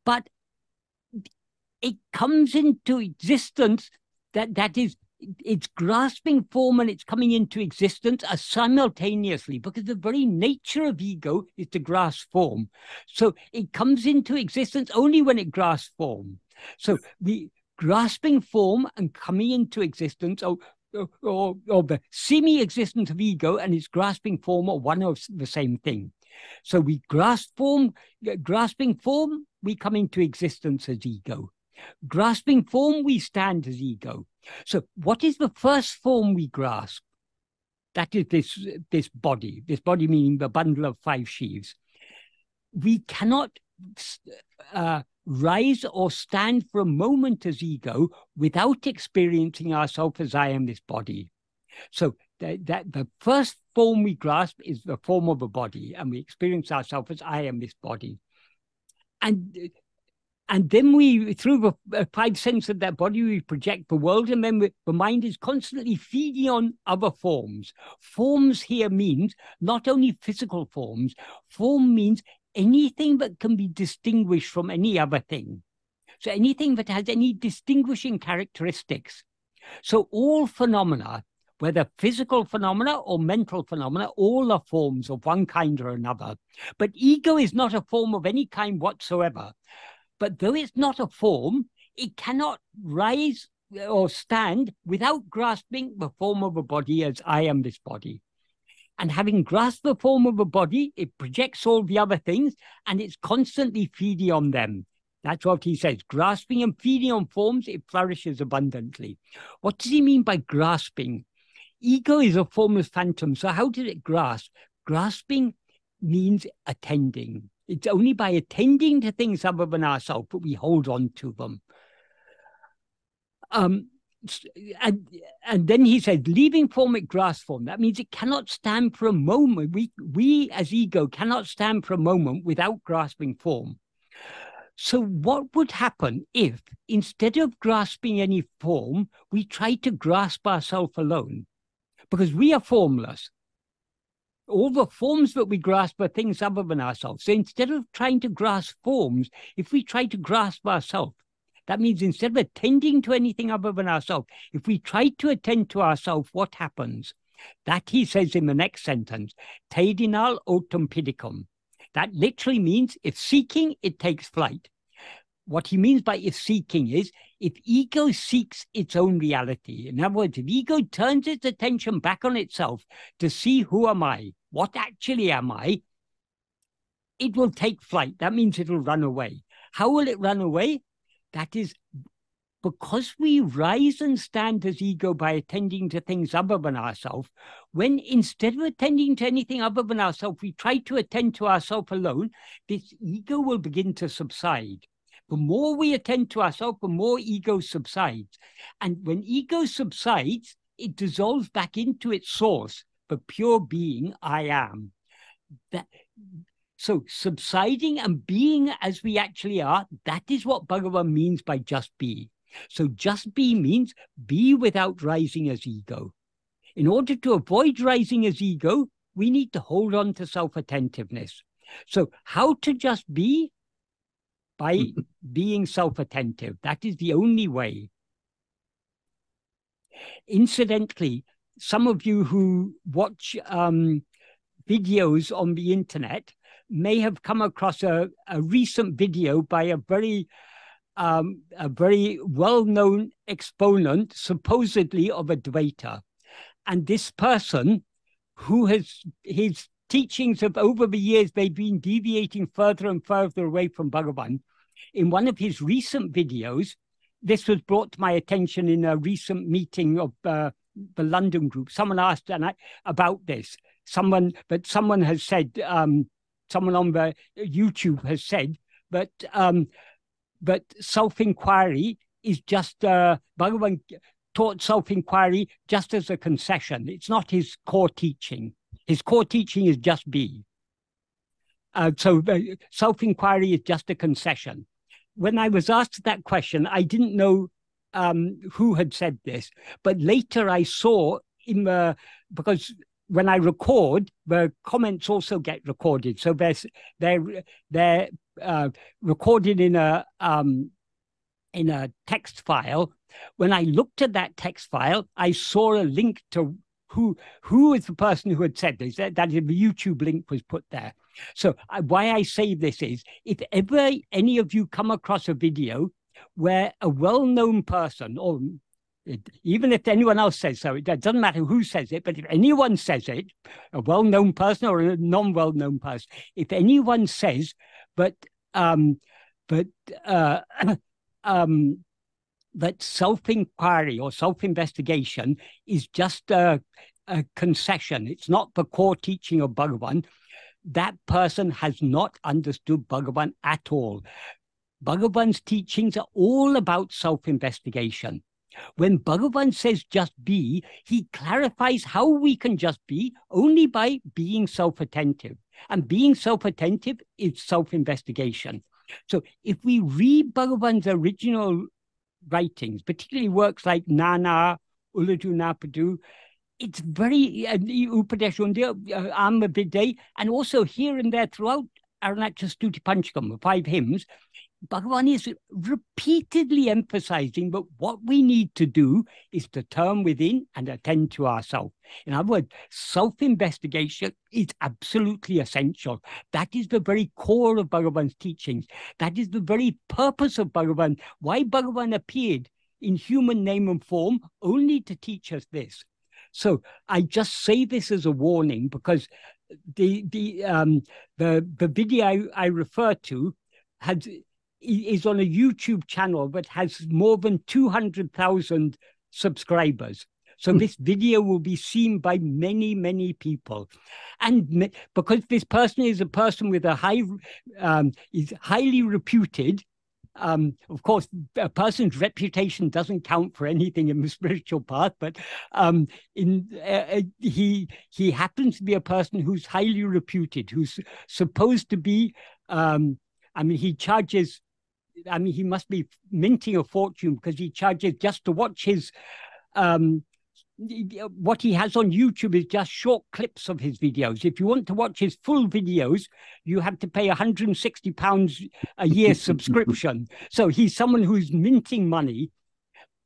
but it comes into existence that that is it's grasping form and it's coming into existence as simultaneously because the very nature of ego is to grasp form. So it comes into existence only when it grasps form. So the grasping form and coming into existence, or, or, or the semi existence of ego and its grasping form are one of the same thing. So we grasp form, grasping form, we come into existence as ego. Grasping form, we stand as ego. So, what is the first form we grasp? That is this, this body, this body meaning the bundle of five sheaves. We cannot uh, rise or stand for a moment as ego without experiencing ourselves as I am this body. So that, that the first form we grasp is the form of a body, and we experience ourselves as I am this body. And and then we, through the uh, five senses of that body, we project the world, and then we, the mind is constantly feeding on other forms. Forms here means not only physical forms, form means anything that can be distinguished from any other thing. So anything that has any distinguishing characteristics. So all phenomena, whether physical phenomena or mental phenomena, all are forms of one kind or another. But ego is not a form of any kind whatsoever. But though it's not a form, it cannot rise or stand without grasping the form of a body as I am this body. And having grasped the form of a body, it projects all the other things and it's constantly feeding on them. That's what he says. Grasping and feeding on forms, it flourishes abundantly. What does he mean by grasping? Ego is a formless phantom. So, how did it grasp? Grasping means attending. It's only by attending to things other than ourselves that we hold on to them. Um, and and then he said, leaving form at grasp form. That means it cannot stand for a moment. We we as ego cannot stand for a moment without grasping form. So what would happen if instead of grasping any form, we try to grasp ourselves alone? Because we are formless. All the forms that we grasp are things other than ourselves. So instead of trying to grasp forms, if we try to grasp ourselves, that means instead of attending to anything other than ourselves, if we try to attend to ourselves, what happens? That he says in the next sentence, Tedinal autem pidicum. That literally means if seeking, it takes flight. What he means by if seeking is if ego seeks its own reality. In other words, if ego turns its attention back on itself to see who am I, what actually am I, it will take flight. That means it'll run away. How will it run away? That is because we rise and stand as ego by attending to things other than ourselves, when instead of attending to anything other than ourselves, we try to attend to ourselves alone, this ego will begin to subside. The more we attend to ourselves, the more ego subsides. And when ego subsides, it dissolves back into its source, the pure being I am. That so subsiding and being as we actually are, that is what Bhagavan means by just be. So just be means be without rising as ego. In order to avoid rising as ego, we need to hold on to self-attentiveness. So how to just be? By [LAUGHS] being self-attentive. That is the only way. Incidentally, some of you who watch um, videos on the internet may have come across a, a recent video by a very um, a very well-known exponent, supposedly of Advaita. And this person, who has his teachings have over the years, they've been deviating further and further away from Bhagavan. In one of his recent videos, this was brought to my attention in a recent meeting of uh, the London group. Someone asked and I, about this. Someone, but someone has said um, someone on the YouTube has said, but um, but self-inquiry is just uh, Bhagavan taught self-inquiry just as a concession. It's not his core teaching. His core teaching is just be. Uh, so uh, self-inquiry is just a concession. When I was asked that question, I didn't know um, who had said this, but later I saw in the because when I record, the comments also get recorded. So they're they're they're uh, recorded in a um, in a text file. When I looked at that text file, I saw a link to who who is the person who had said this. That, that the YouTube link was put there. So I, why I say this is, if ever any of you come across a video where a well-known person or even if anyone else says so, it doesn't matter who says it, but if anyone says it, a well known person or a non well known person, if anyone says, but, um, but, uh, [CLEARS THROAT] um, that self inquiry or self investigation is just a, a, concession, it's not the core teaching of Bhagavan. That person has not understood Bhagavan at all. Bhagavan's teachings are all about self investigation. When Bhagavan says just be, he clarifies how we can just be only by being self attentive. And being self attentive is self investigation. So if we read Bhagavan's original writings, particularly works like Nana, Ulladu Narpadu, it's very uh, uh, Amma and also here and there throughout Arunachala Stuti Panchakam, five hymns, Bhagavan is repeatedly emphasizing that what we need to do is to turn within and attend to ourselves. In other words, self investigation is absolutely essential. That is the very core of Bhagavan's teachings. That is the very purpose of Bhagavan. Why Bhagavan appeared in human name and form only to teach us this. So I just say this as a warning because the the um the the video I, I refer to had is on a YouTube channel that has more than 200,000 subscribers. So hmm. this video will be seen by many, many people. And because this person is a person with a high, um, is highly reputed, um, of course, a person's reputation doesn't count for anything in the [LAUGHS] spiritual path, but um, in uh, uh, he he happens to be a person who's highly reputed, who's supposed to be. Um, I mean, he charges. I mean, he must be minting a fortune because he charges just to watch his um, what he has on YouTube is just short clips of his videos. If you want to watch his full videos, you have to pay 160 pounds a year [LAUGHS] subscription. So he's someone who's minting money.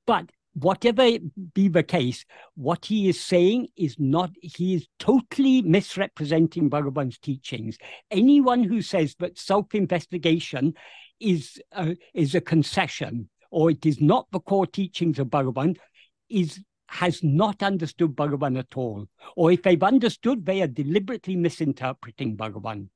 But whatever be the case, what he is saying is not, he is totally misrepresenting Bhagavan's teachings. Anyone who says that self-investigation is a, is a concession or it is not the core teachings of Bhagavan is has not understood Bhagavan at all. Or if they've understood, they are deliberately misinterpreting Bhagavan.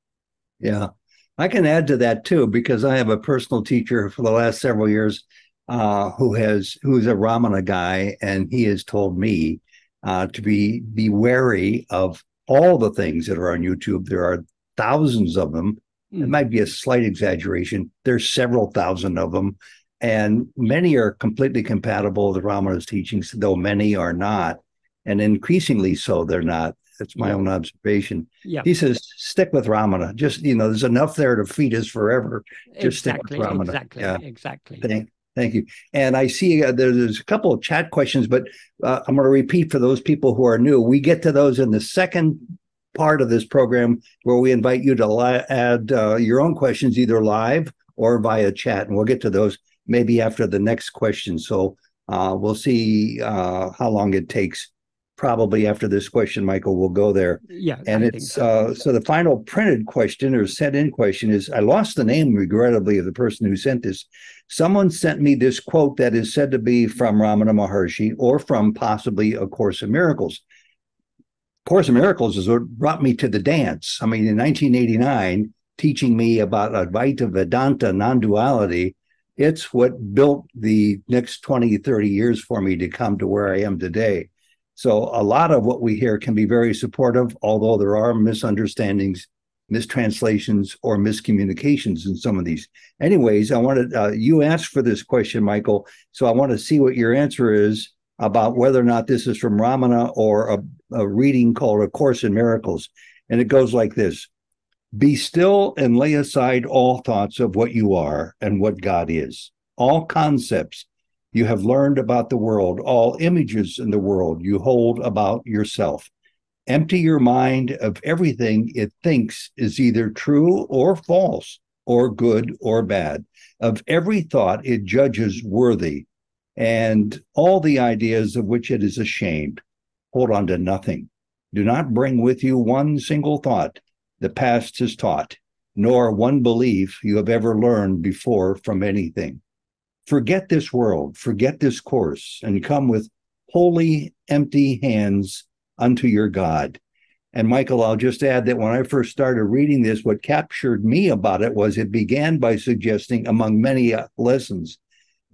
Yeah. I can add to that too, because I have a personal teacher for the last several years uh, who has who's a Ramana guy, and he has told me uh, to be be wary of all the things that are on YouTube. There are thousands of them. Mm. It hmm. might be a slight exaggeration. There's several thousand of them. And many are completely compatible with Ramana's teachings, though many are not. And increasingly so, they're not. That's my yeah. own observation. Yeah. He says, stick with Ramana. Just, you know, there's enough there to feed us forever. Just exactly, stick with Ramana. Exactly. Yeah. Exactly. Thank, thank you. And I see uh, there, there's a couple of chat questions, but uh, I'm going to repeat for those people who are new. We get to those in the second part of this program where we invite you to li- add uh, your own questions either live or via chat. And we'll get to those maybe after the next question. So uh, we'll see uh, how long it takes. Probably after this question, Michael, we'll go there. Yeah. And I it's so. Uh, so the final printed question or sent in question is I lost the name, regrettably, of the person who sent this. Someone sent me this quote that is said to be from Ramana Maharshi or from possibly A Course in Miracles. Course in Miracles is what brought me to the dance. I mean, in 1989, teaching me about Advaita Vedanta non duality it's what built the next 20, 30 years for me to come to where I am today. So a lot of what we hear can be very supportive, although there are misunderstandings, mistranslations, or miscommunications in some of these. Anyways, I wanted uh, you asked for this question, Michael. So I want to see what your answer is about whether or not this is from Ramana or a, a reading called A Course in Miracles. And it goes like this be still and lay aside all thoughts of what you are and what God is, all concepts you have learned about the world, all images in the world you hold about yourself. Empty your mind of everything it thinks is either true or false, or good or bad, of every thought it judges worthy, and all the ideas of which it is ashamed. Hold on to nothing. Do not bring with you one single thought the past has taught, nor one belief you have ever learned before from anything. Forget this world, forget this course, and come with holy, empty hands unto your God. And Michael, I'll just add that when I first started reading this, what captured me about it was it began by suggesting, among many lessons,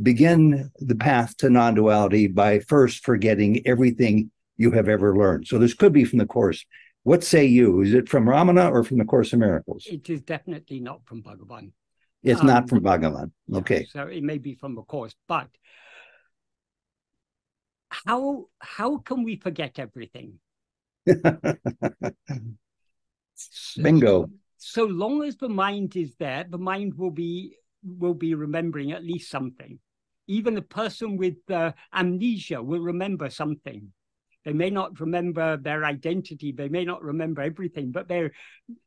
begin the path to non duality by first forgetting everything you have ever learned. So this could be from the Course. What say you? Is it from Ramana or from the Course of Miracles? It is definitely not from Bhagavan. It's um, not from Bhagavan. Okay. So it may be from the Course, but how how can we forget everything? [LAUGHS] Bingo. So, so long as the mind is there, the mind will be will be remembering at least something. Even a person with uh, amnesia will remember something. They may not remember their identity. They may not remember everything, but they're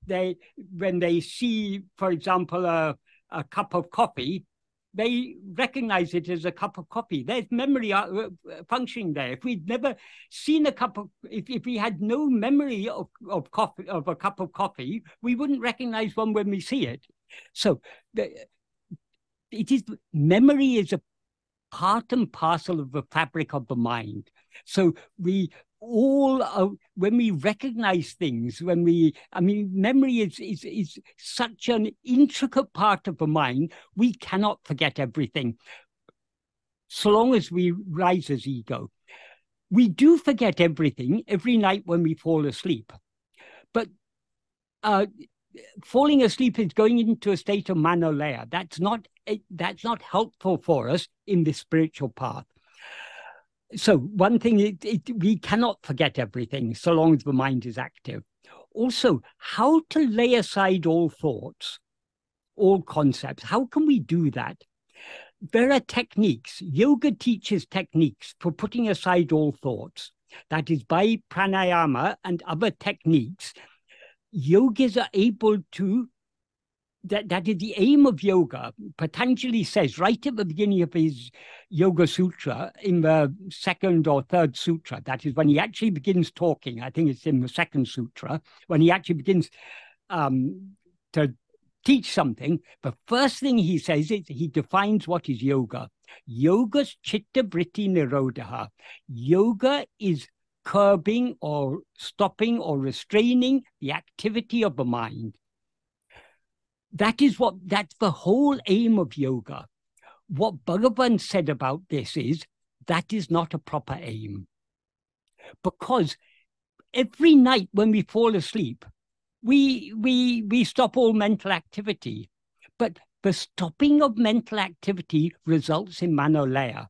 they when they see, for example, a, a cup of coffee, they recognize it as a cup of coffee. There's memory uh, uh, functioning there. If we'd never seen a cup of, if, if we had no memory of, of coffee of a cup of coffee, we wouldn't recognize one when we see it. So the, it is memory is a part and parcel of the fabric of the mind. So we all when we recognize things when we i mean memory is, is is such an intricate part of the mind we cannot forget everything so long as we rise as ego we do forget everything every night when we fall asleep but uh, falling asleep is going into a state of manolaya. That's not it, that's not helpful for us in the spiritual path. So one thing, it, it, we cannot forget everything so long as the mind is active. Also, how to lay aside all thoughts, all concepts. How can we do that? There are techniques. Yoga teaches techniques for putting aside all thoughts. That is by pranayama and other techniques. Yogis are able to that, that is the aim of yoga. Patanjali says right at the beginning of his Yoga Sutra, in the second or third sutra, that is when he actually begins talking. I think it's in the second sutra, when he actually begins um, to teach something. The first thing he says is he defines what is yoga. Yoga's chitta vritti nirodha. Yoga is curbing or stopping or restraining the activity of the mind. That is what, that's the whole aim of yoga. What Bhagavan said about this is that is not a proper aim. Because every night when we fall asleep, we, we, we stop all mental activity. But the stopping of mental activity results in manolaya.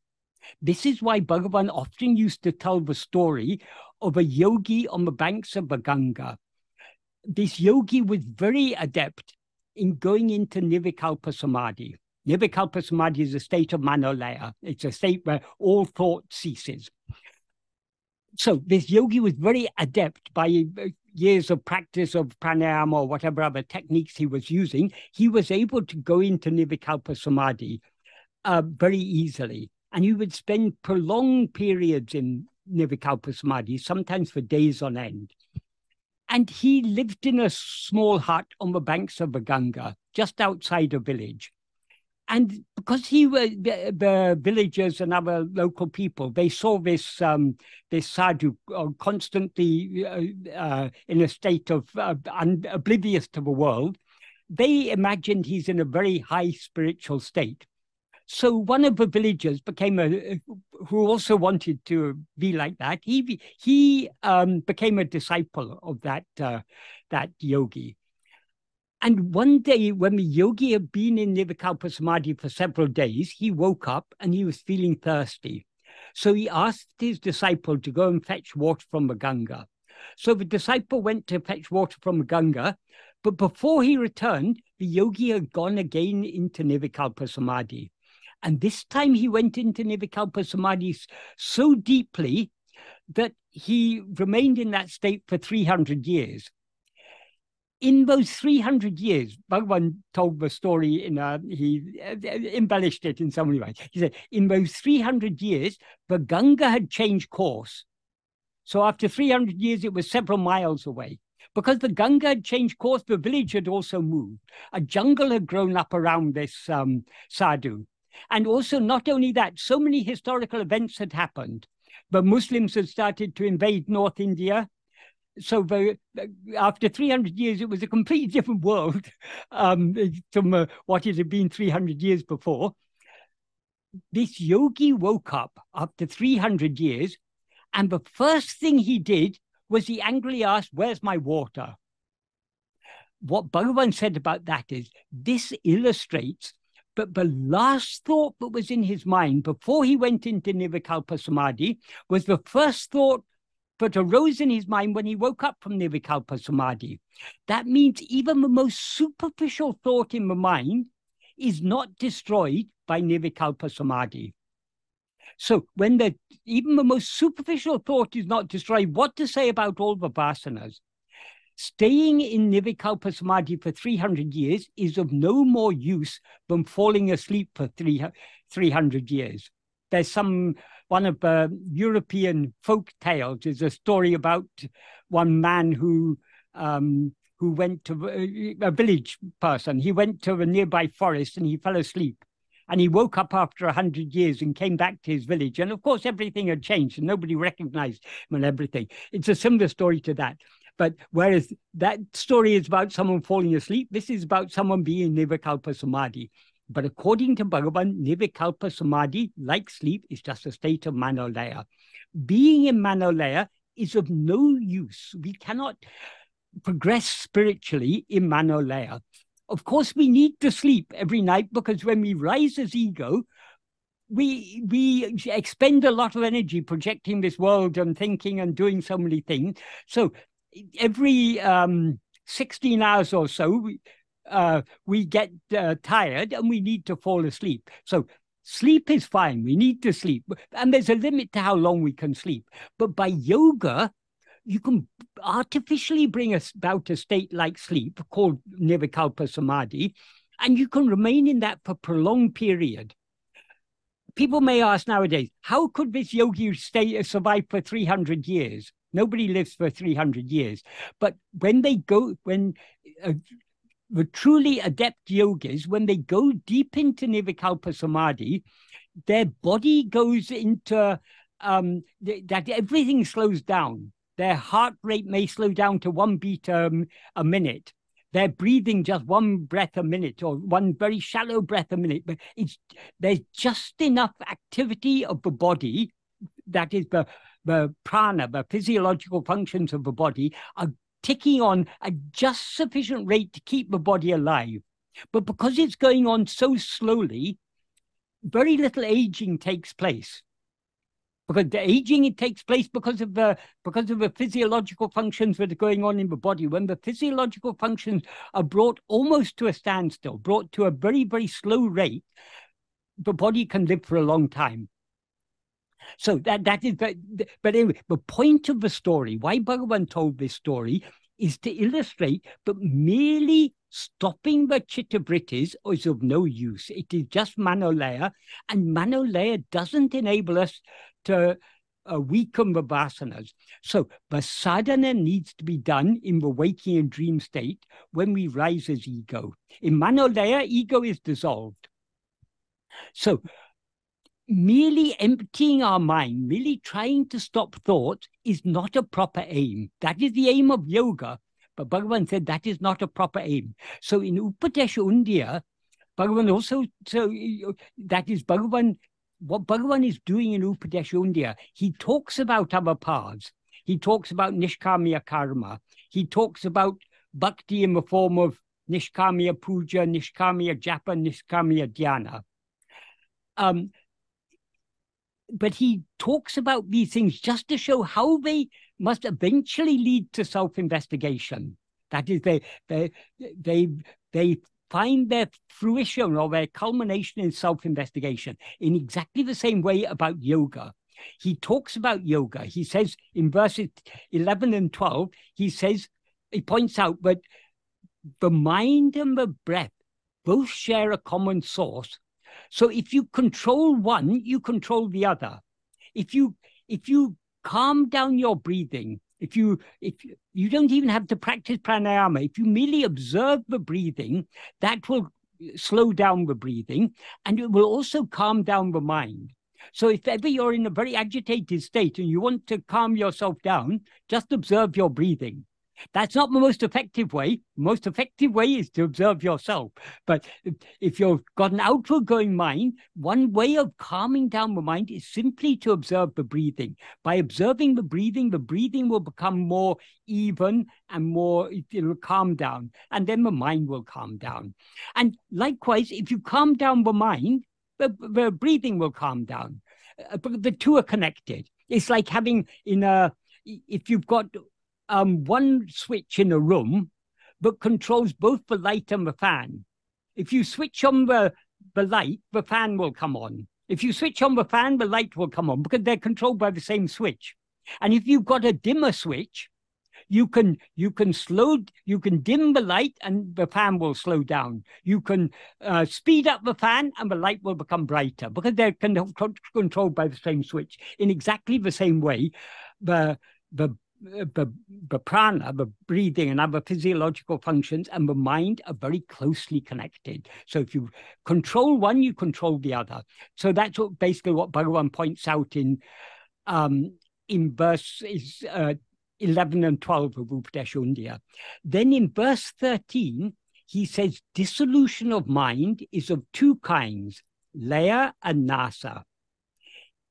This is why Bhagavan often used to tell the story of a yogi on the banks of the Ganga. This yogi was very adept in going into Nirvikalpa Samadhi. Nirvikalpa Samadhi is a state of Manolaya. It's a state where all thought ceases. So this yogi was very adept by uh, years of practice of pranayama or whatever other techniques he was using. He was able to go into Nirvikalpa Samadhi uh, very easily. And he would spend prolonged periods in Nirvikalpa Samadhi, sometimes for days on end. And he lived in a small hut on the banks of the Ganga, just outside a village. And because he was the, the villagers and other local people, they saw this um, this sadhu uh, constantly uh, uh, in a state of uh, oblivious to the world. They imagined he's in a very high spiritual state. So one of the villagers became a who also wanted to be like that. He he um, became a disciple of that uh, that yogi. And one day, when the yogi had been in Nirvikalpa Samadhi for several days, he woke up and he was feeling thirsty. So he asked his disciple to go and fetch water from the Ganga. So the disciple went to fetch water from the Ganga, but before he returned, the yogi had gone again into Nirvikalpa Samadhi. And this time he went into Nirvikalpa Samadhi so deeply that he remained in that state for 300 years. In those 300 years, Bhagavan told the story in a, he embellished it in so many ways. He said, in those 300 years, the Ganga had changed course. So after 300 years, it was several miles away. Because the Ganga had changed course, the village had also moved. A jungle had grown up around this um, sadhu. And also, not only that, so many historical events had happened. The Muslims had started to invade North India. So the, after 300 years, it was a completely [LAUGHS] different world um, from uh, what it had been 300 years before. This yogi woke up after 300 years, and the first thing he did was he angrily asked, Where's my water? What Bhagavan said about that is this illustrates but the last thought that was in his mind before he went into Nirvikalpa Samadhi was the first thought that arose in his mind when he woke up from Nirvikalpa Samadhi. That means even the most superficial thought in the mind is not destroyed by Nirvikalpa Samadhi. So when the even the most superficial thought is not destroyed, what to say about all the vasanas? Staying in Nirvikalpa Samadhi for 300 years is of no more use than falling asleep for 300 years. There's some, one of the European folk tales is a story about one man who um, who went to a village person. He went to a nearby forest and he fell asleep. And he woke up after a hundred years and came back to his village. And of course, everything had changed and nobody recognized him and everything. It's a similar story to that. But whereas that story is about someone falling asleep, this is about someone being Nirvikalpa Samadhi. But according to Bhagavan, Nirvikalpa Samadhi, like sleep, is just a state of Manolaya. Being in Manolaya is of no use. We cannot progress spiritually in Manolaya. of course, we need to sleep every night because when we rise as ego, we we expend a lot of energy projecting this world and thinking and doing so many things. So every um, 16 hours or so, we, uh, we get uh, tired and we need to fall asleep. So sleep is fine. We need to sleep. And there's a limit to how long we can sleep. But by yoga, you can artificially bring about a state like sleep called Nirvikalpa Samadhi, and you can remain in that for prolonged period. People may ask nowadays, how could this yogi stay survive for 300 years? Nobody lives for 300 years. But when they go, when uh, the truly adept yogis, when they go deep into Nirvikalpa Samadhi, their body goes into um, that everything slows down their heart rate may slow down to one beat um, a minute. They're breathing just one breath a minute or one very shallow breath a minute, but it's there's just enough activity of the body, that is the the prana, the physiological functions of the body, are ticking on at just sufficient rate to keep the body alive. But because it's going on so slowly, very little aging takes place. Because the aging it takes place because of the because of the physiological functions that are going on in the body. When the physiological functions are brought almost to a standstill brought to a very very slow rate the body can live for a long time so that that is but, but anyway the point of the story why bhagavan told this story is to illustrate that merely stopping the chitta vrittis is of no use. It is just manolaya, and manolaya doesn't enable us to uh, weaken the vasanas. So the sadhana needs to be done in the waking and dream state when we rise as ego. In manolaya, ego is dissolved. So merely emptying our mind, merely trying to stop thought is not a proper aim. That is the aim of yoga. But Bhagavan said that is not a proper aim. So in Upadesha Undiyar, Bhagavan also, so that is Bhagavan what Bhagavan is doing in Upadesha Undiyar, he talks about paths. He talks about Nishkamya karma. He talks about bhakti in the form of Nishkamya puja, Nishkamya japa, Nishkamya dhyana. Um, but he talks about these things just to show how they must eventually lead to self-investigation. That is, they they they they find their fruition or their culmination in self investigation in exactly the same way about yoga. He talks about yoga. He says in verses 11 and 12, he says, he points out that the mind and the breath both share a common source. So if you control one, you control the other. If you if you calm down your breathing, if you if you don't even have to practice pranayama, if you merely observe the breathing, that will slow down the breathing and it will also calm down the mind. So if ever you're in a very agitated state and you want to calm yourself down, just observe your breathing. That's not the most effective way. Most effective way is to observe yourself. But if you've got an outward going mind, one way of calming down the mind is simply to observe the breathing. By observing the breathing, the breathing will become more even and more, it will calm down. And then the mind will calm down. And likewise, if you calm down the mind, the, the breathing will calm down. Uh, the two are connected. It's like having in a, if you've got um, one switch in a room that controls both the light and the fan. If you switch on the, the light, the fan will come on. If you switch on the fan, the light will come on because they're controlled by the same switch. And if you've got a dimmer switch, you can you can slow you can dim the light and the fan will slow down you can uh, speed up the fan and the light will become brighter because they're controlled by the same switch in exactly the same way the the the, the prana, the breathing and other physiological functions and the mind are very closely connected. So if you control one, you control the other. So that's what, basically what Bhagavan points out in um, in verses uh, 11 and 12 of Upadesha Undiyar. Then in verse 13, he says dissolution of mind is of two kinds, laya and nasa.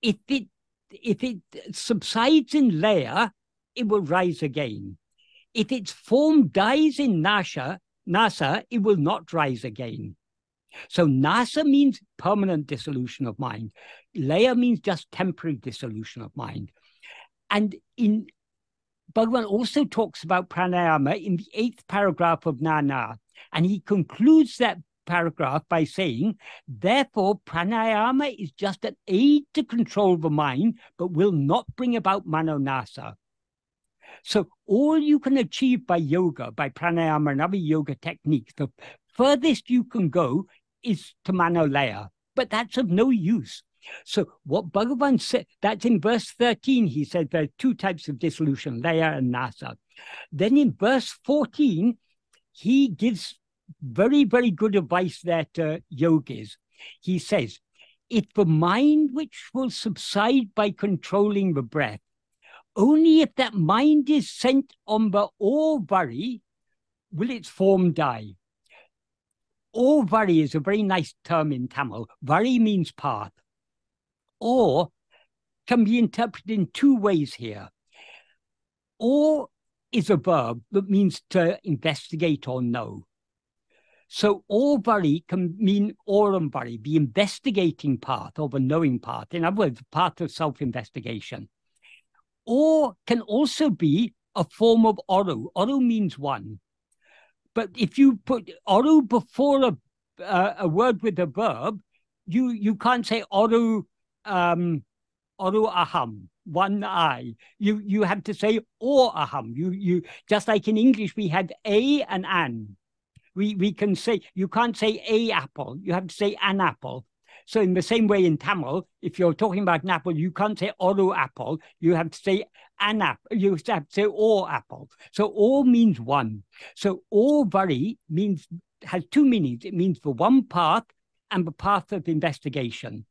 If it if it subsides in laya, it will rise again. If its form dies in Nasha, nasa, it will not rise again. So nasa means permanent dissolution of mind. Laya means just temporary dissolution of mind. And in Bhagavan also talks about pranayama in the eighth paragraph of Nan Yar. And he concludes that paragraph by saying, therefore, pranayama is just an aid to control the mind, but will not bring about manonasa. So all you can achieve by yoga, by pranayama and other yoga techniques, the furthest you can go is to manolaya, but that's of no use. So what Bhagavan said, that's in verse 13, he said there are two types of dissolution, laya and nasa. Then in verse 14, he gives very, very good advice there to yogis. He says, if the mind which will subside by controlling the breath, only if that mind is sent on the or vari will its form die. Or vari is a very nice term in Tamil. Vari means path. Or can be interpreted in two ways here. Or is a verb that means to investigate or know. So vari can mean vari, the investigating part or the knowing part. In other words, part of self-investigation. Or can also be a form of oru. Oru means one. But if you put oru before a, uh, a word with a verb, you, you can't say oru, um, oru aham, one I. You, you have to say or aham. You, you, just like in English, we had a and an we, we can say, you can't say a apple, you have to say an apple. So in the same way in Tamil, if you're talking about an apple, you can't say oru apple, you have to say an apple, you have to say or apple. So or means one. So or vari means, has two meanings. It means the one path and the path of investigation.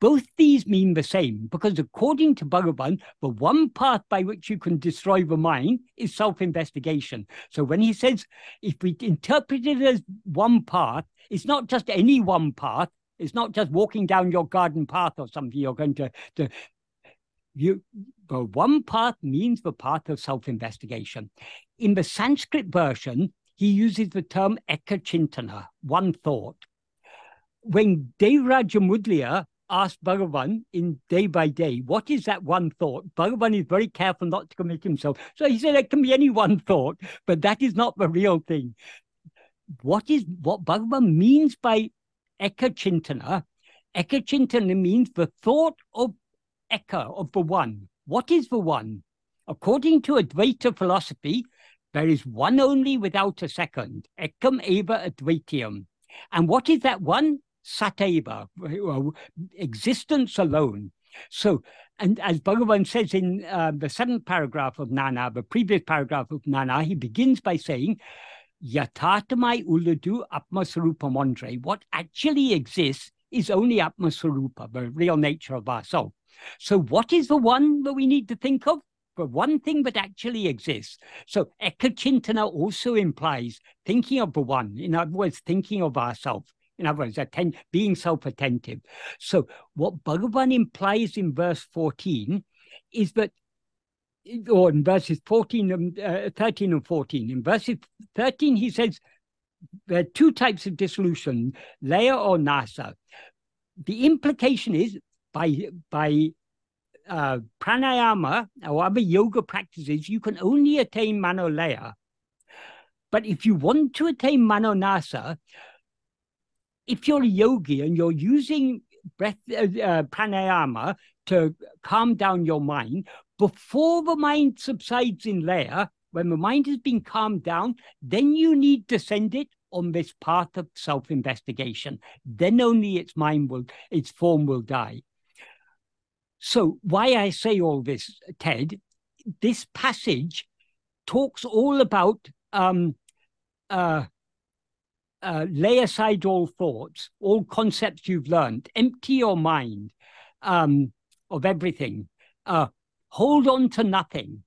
Both these mean the same because, according to Bhagavan, the one path by which you can destroy the mind is self investigation. So, when he says, if we interpret it as one path, it's not just any one path, it's not just walking down your garden path or something you're going to, to you one path means the path of self-investigation. In the Sanskrit version, he uses the term ekachintana, one thought when Devaraja Mudaliar asked Bhagavan in day by day, what is that one thought? Bhagavan is very careful not to commit himself. So he said it can be any one thought, but that is not the real thing. What is what Bhagavan means by ekachintana? Ekachintana means the thought of eka, of the one. What is the one? According to Advaita philosophy, there is one only without a second. Ekam eva advaitiam. And what is that one? sateva, existence alone. So, and as Bhagavan says in uh, the seventh paragraph of Nan Yar, the previous paragraph of Nan Yar, he begins by saying, Yatatamai uladu atmasarupamandre. What actually exists is only atmasarupa, the real nature of our soul. So, what is the one that we need to think of? The one thing that actually exists. So, ekachintana also implies thinking of the one. In other words, thinking of ourselves. In other words, atten- being self attentive. So, what Bhagavan implies in verse 14 is that, or in verses 14 and uh, 13 and 14, in verses 13, he says there are two types of dissolution, laya or nasa. The implication is by, by uh, pranayama or other yoga practices, you can only attain manolaya. But if you want to attain manonasa, if you're a yogi and you're using breath uh, uh, pranayama to calm down your mind, before the mind subsides in laya, when the mind has been calmed down, then you need to send it on this path of self-investigation. Then only its mind will, its form will die. So why I say all this, Ted, this passage talks all about um, uh, uh, lay aside all thoughts, all concepts you've learned, empty your mind um, of everything, uh, hold on to nothing.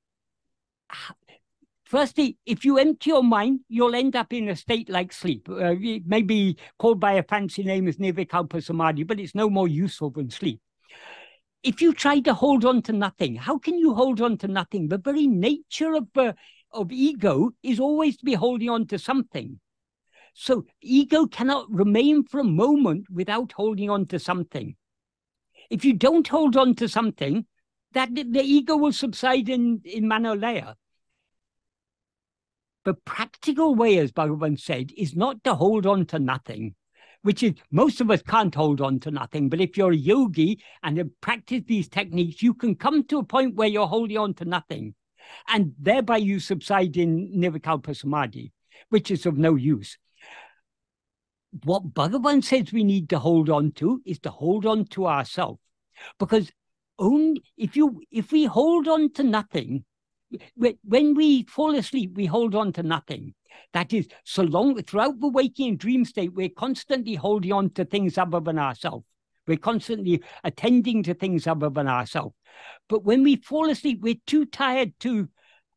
Firstly, if you empty your mind, you'll end up in a state like sleep. Uh, it may be called by a fancy name as Nirvikalpa Samadhi, but it's no more useful than sleep. If you try to hold on to nothing, how can you hold on to nothing? The very nature of, uh, of ego is always to be holding on to something So ego cannot remain for a moment without holding on to something. If you don't hold on to something, that the ego will subside in, in manolaya. The practical way, as Bhagavan said, is not to hold on to nothing, which is most of us can't hold on to nothing. But if you're a yogi and have practiced these techniques, you can come to a point where you're holding on to nothing. And thereby you subside in Nirvikalpa Samadhi, which is of no use. What Bhagavan says we need to hold on to is to hold on to ourselves. Because only if you if we hold on to nothing, when we fall asleep, we hold on to nothing. That is, so long throughout the waking dream state, we're constantly holding on to things other than ourselves. We're constantly attending to things other than ourselves. But when we fall asleep, we're too tired to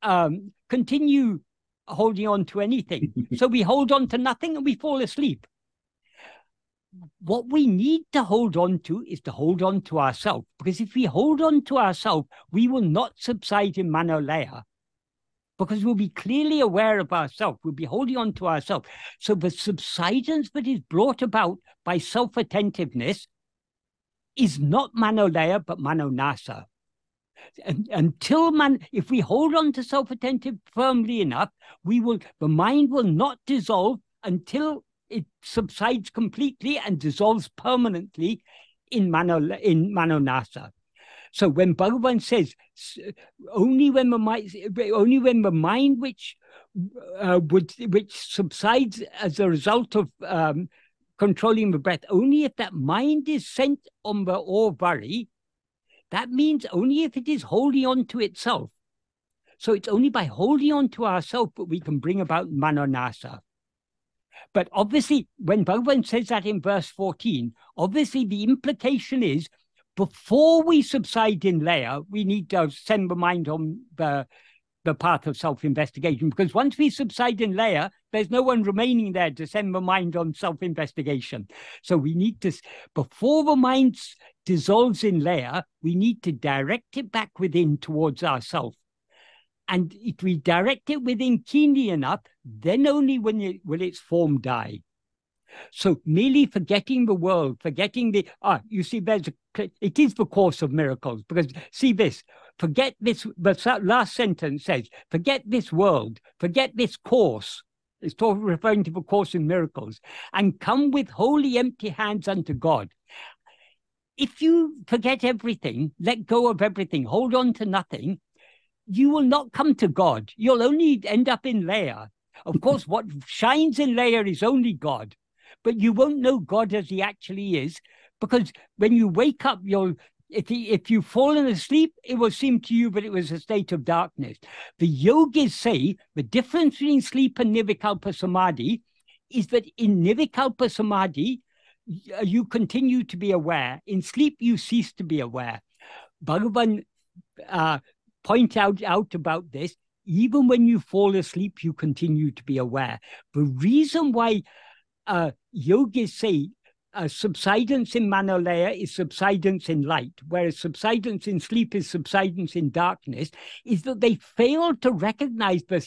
um, continue holding on to anything. [LAUGHS] so we hold on to nothing and we fall asleep. What we need to hold on to is to hold on to ourselves. Because if we hold on to ourselves, we will not subside in manolaya because we'll be clearly aware of ourselves. We'll be holding on to ourselves. So the subsidence that is brought about by self attentiveness is not manolaya, but manonasa. And, until man, if we hold on to self-attentive firmly enough, we will, the mind will not dissolve until it subsides completely and dissolves permanently in mano in manonasa. So when Bhagavan says only when the mind, only when the mind which uh, would which subsides as a result of um, controlling the breath, only if that mind is sent on the orvari, that means only if it is holding on to itself. So it's only by holding on to ourselves that we can bring about manonasa. But obviously, when Bhagavan says that in verse 14, obviously the implication is before we subside in laya, we need to send the mind on the the path of self-investigation. Because once we subside in laya, there's no one remaining there to send the mind on self-investigation. So we need to, before the mind dissolves in laya, we need to direct it back within towards ourself. And if we direct it within keenly enough, then only when it, will its form die. So merely forgetting the world, forgetting the ah, you see, there's a, it is the course of miracles because see this. Forget this. The last sentence says, "Forget this world, forget this course." It's talking referring to the course in miracles, and come with wholly empty hands unto God. If you forget everything, let go of everything, hold on to nothing, you will not come to God. You'll only end up in laya. Of [LAUGHS] course, what shines in laya is only God but you won't know God as he actually is because when you wake up, you'll if he, if you've fallen asleep, it will seem to you that it was a state of darkness. The yogis say the difference between sleep and nirvikalpa samadhi is that in nirvikalpa samadhi, you continue to be aware. In sleep, you cease to be aware. Bhagavan uh, point out, out about this. Even when you fall asleep, you continue to be aware. The reason why uh, yogis say uh, subsidence in manolaya is subsidence in light, whereas subsidence in sleep is subsidence in darkness, is that they fail to recognize the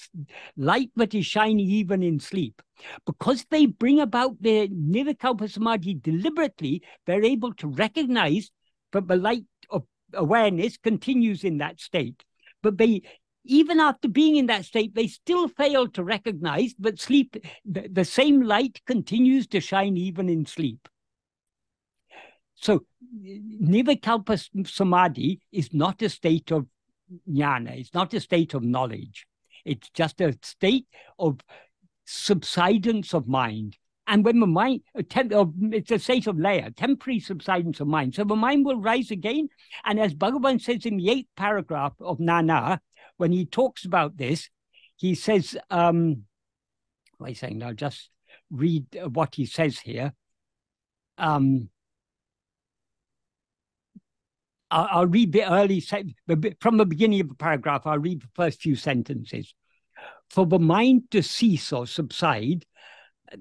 light that is shining even in sleep. Because they bring about their nirvikalpa samadhi deliberately, they're able to recognize that the light of awareness continues in that state. But they even after being in that state, they still fail to recognize that sleep, the, the same light continues to shine even in sleep. So, Nirvikalpa Samadhi is not a state of jnana, it's not a state of knowledge. It's just a state of subsidence of mind. And when the mind, it's a state of laya, temporary subsidence of mind. So the mind will rise again. And as Bhagavan says in the eighth paragraph of Nan Yar, when he talks about this, he says, um, what he's saying now, just read what he says here. Um, I'll, I'll read the early, from the beginning of the paragraph, I'll read the first few sentences. For the mind to cease or subside,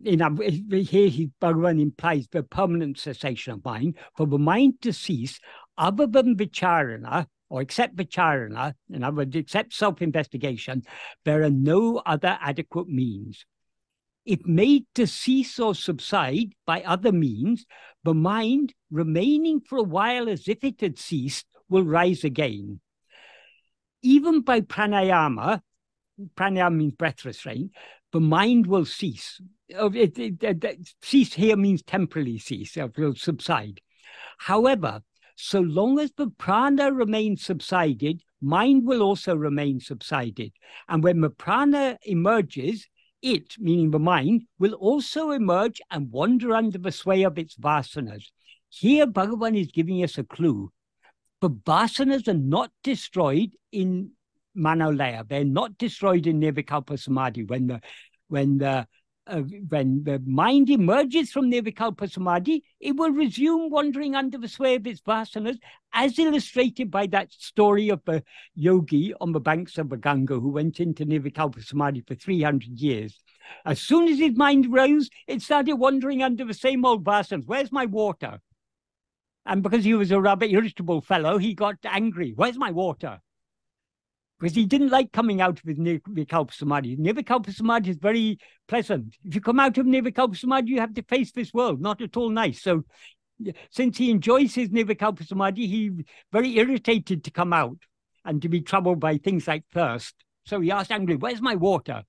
you know, here he, Bhagavan implies the permanent cessation of mind. For the mind to cease, other than vicharana, or accept vicharana, in other words, accept self investigation, there are no other adequate means. If made to cease or subside by other means, the mind, remaining for a while as if it had ceased, will rise again. Even by pranayama, pranayama means breath restraint, the mind will cease. It, it, it, cease here means temporarily cease, it will subside. However, so long as the prana remains subsided, mind will also remain subsided. And when the prana emerges, it, meaning the mind, will also emerge and wander under the sway of its vasanas. Here, Bhagavan is giving us a clue. The vasanas are not destroyed in Manolaya. They're not destroyed in Nirvikalpa Samadhi. When the when the uh, when the mind emerges from Nirvikalpa Samadhi, it will resume wandering under the sway of its vasanas, as illustrated by that story of the yogi on the banks of the Ganga who went into Nirvikalpa Samadhi for 300 years. As soon as his mind rose, it started wandering under the same old vasanas. Where's my water? And because he was a rather irritable fellow, he got angry. Where's my water? Because he didn't like coming out with Nirvikalpa Samadhi. Nirvikalpa Samadhi is very pleasant. If you come out of Nirvikalpa Samadhi, you have to face this world, not at all nice. So since he enjoys his Nirvikalpa Samadhi, he very irritated to come out and to be troubled by things like thirst. So he asked angrily, where's my water?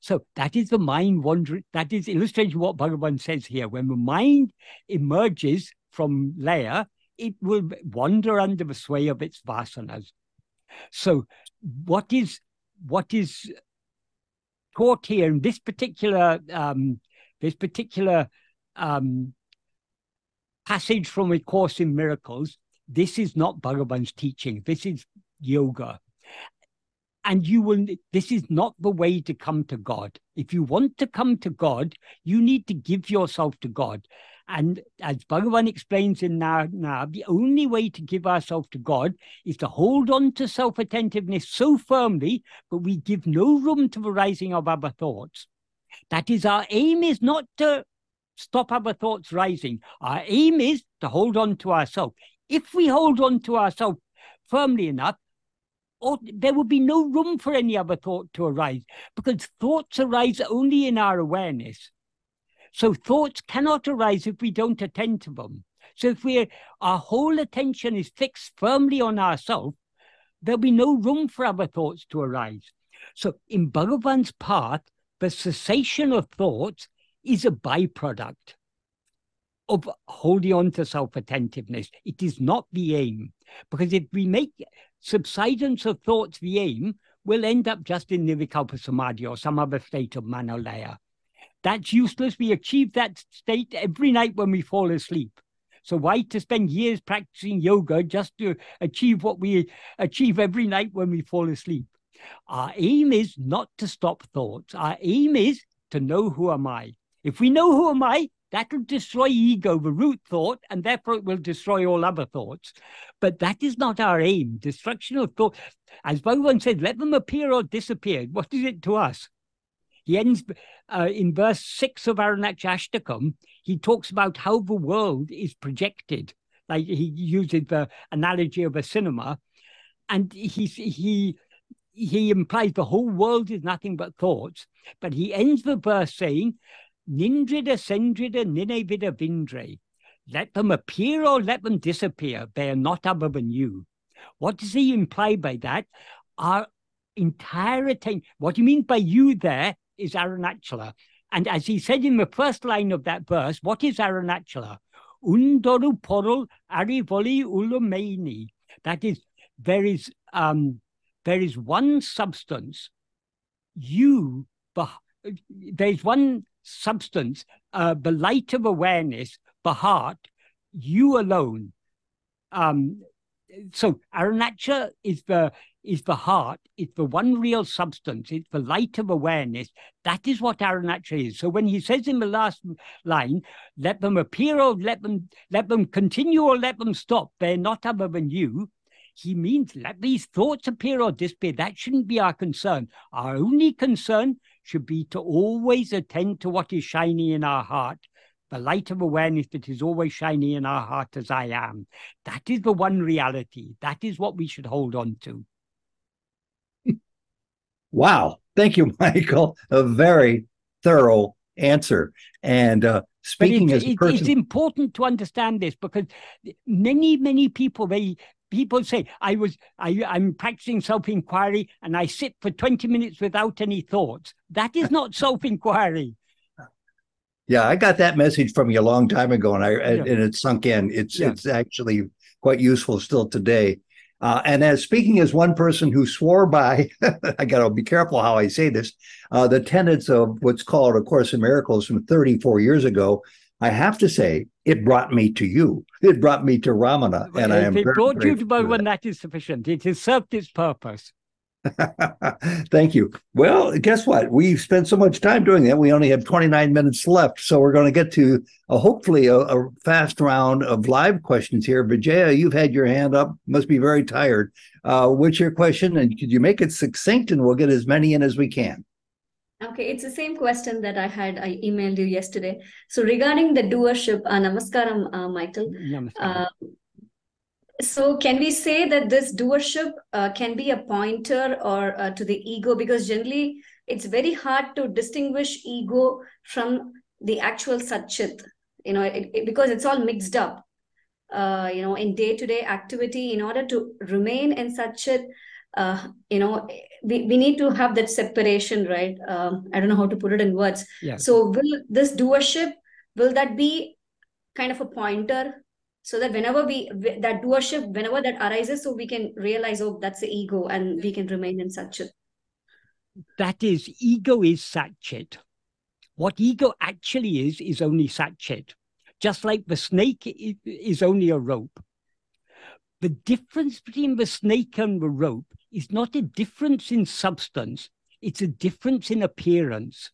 So that is the mind wandering. That is illustrating what Bhagavan says here. When the mind emerges from laya, it will wander under the sway of its vasanas. So what is what is taught here in this particular um, this particular um, passage from a course in miracles this is not bhagavan's teaching. This is yoga. And you will this is not the way to come to god. If you want to come to god you need to give yourself to god and as Bhagavan explains in now, the only way to give ourselves to God is to hold on to self attentiveness so firmly that we give no room to the rising of other thoughts. That is, our aim is not to stop other thoughts rising. Our aim is to hold on to ourselves. If we hold on to ourselves firmly enough, or there will be no room for any other thought to arise because thoughts arise only in our awareness. So thoughts cannot arise if we don't attend to them. So if we our whole attention is fixed firmly on ourselves, there'll be no room for other thoughts to arise. So in Bhagavan's path, the cessation of thoughts is a byproduct of holding on to self-attentiveness. It is not the aim. Because if we make subsidence of thoughts the aim, we'll end up just in Nirvikalpa Samadhi or some other state of Manolaya. That's useless. We achieve that state every night when we fall asleep. So why to spend years practicing yoga just to achieve what we achieve every night when we fall asleep? Our aim is not to stop thoughts. Our aim is to know who am I. If we know who am I, that will destroy ego, the root thought, and therefore it will destroy all other thoughts. But that is not our aim. Destruction of thought, as Bhagavan said, let them appear or disappear. What is it to us? He ends uh, in verse six of Arunachala Ashtakam. He talks about how the world is projected. Like he uses the analogy of a cinema, and he he he implies the whole world is nothing but thoughts. But he ends the verse saying, "Nindrida sendrida ninevida vindre." Let them appear or let them disappear. They are not other than you. What does he imply by that? Our entire attention. What do you mean by you there is Arunachala. And as he said in the first line of that verse, what is Arunachala? Undoru porul arivoli ulumeni. That is, there is um, there is one substance. You, there is one substance, uh, the light of awareness, the heart, you alone. Um, so Arunachala is the is the heart, it's the one real substance, it's the light of awareness. That is what Arunachala is. So when he says in the last line, let them appear or let them let them continue or let them stop, they're not other than you. He means let these thoughts appear or disappear. That shouldn't be our concern. Our only concern should be to always attend to what is shining in our heart the light of awareness that is always shining in our heart as I am. That is the one reality. That is what we should hold on to. Wow. Thank you, [LAUGHS] Michael. A very thorough answer. And uh, speaking it's, as a person, it's important to understand this because many, many people they people say I was I, I'm practicing self-inquiry and I sit for 20 minutes without any thoughts. That is not [LAUGHS] self-inquiry. Yeah, I got that message from you a long time ago, and I yeah. and it sunk in. It's yeah. it's actually quite useful still today. Uh, and as speaking as one person who swore by, [LAUGHS] I got to be careful how I say this, uh, the tenets of what's called A Course in Miracles from 34 years ago, I have to say it brought me to you. It brought me to Ramana, and if I am. It brought you to Bhagavan. That. that is sufficient. It has served its purpose. [LAUGHS] Thank you. Well, guess what? We've spent so much time doing that. We only have 29 minutes left. So we're going to get to a, hopefully a, a, fast round of live questions here. Vijaya, you've had your hand up. Must be very tired. Uh, what's your question? And could you make it succinct and we'll get as many in as we can? Okay, it's the same question that I had. I emailed you yesterday. So regarding the doership, uh, namaskaram, uh, Michael. Namaskaram. Uh, so can we say that this doership uh, can be a pointer or uh, to the ego? Because generally it's very hard to distinguish ego from the actual satchit. You know it, it, because it's all mixed up. Uh, you know in day-to-day activity in order to remain in satchit uh, you know we, we need to have that separation right? Um, i don't know how to put it in words. Yeah. so will this doership will that be kind of a pointer so that whenever we that doership whenever that arises so we can realize oh that's the ego and we can remain in satchit that is ego is satchit what ego actually is is only satchit just like the snake is only a rope. The difference between the snake and the rope is not a difference in substance it's a difference in appearance.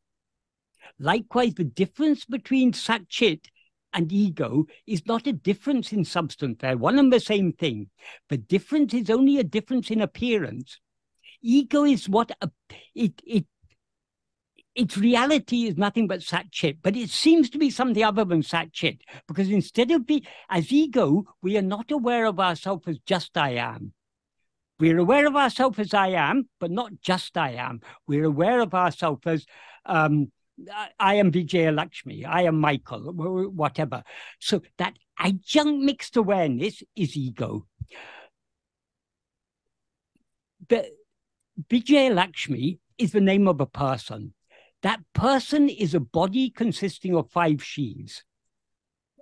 Likewise the difference between satchit and ego is not a difference in substance. They're one and the same thing. The difference is only a difference in appearance. Ego is what a, it it its reality is nothing but satchit, but it seems to be something other than satchit because instead of be as ego, we are not aware of ourselves as just I am. We're aware of ourselves as I am, but not just I am. We're aware of ourselves as um, I am Vijaya Lakshmi, I am Michael, whatever. So that adjunct mixed awareness is ego. The Vijaya Lakshmi is the name of a person. That person is a body consisting of five sheaves.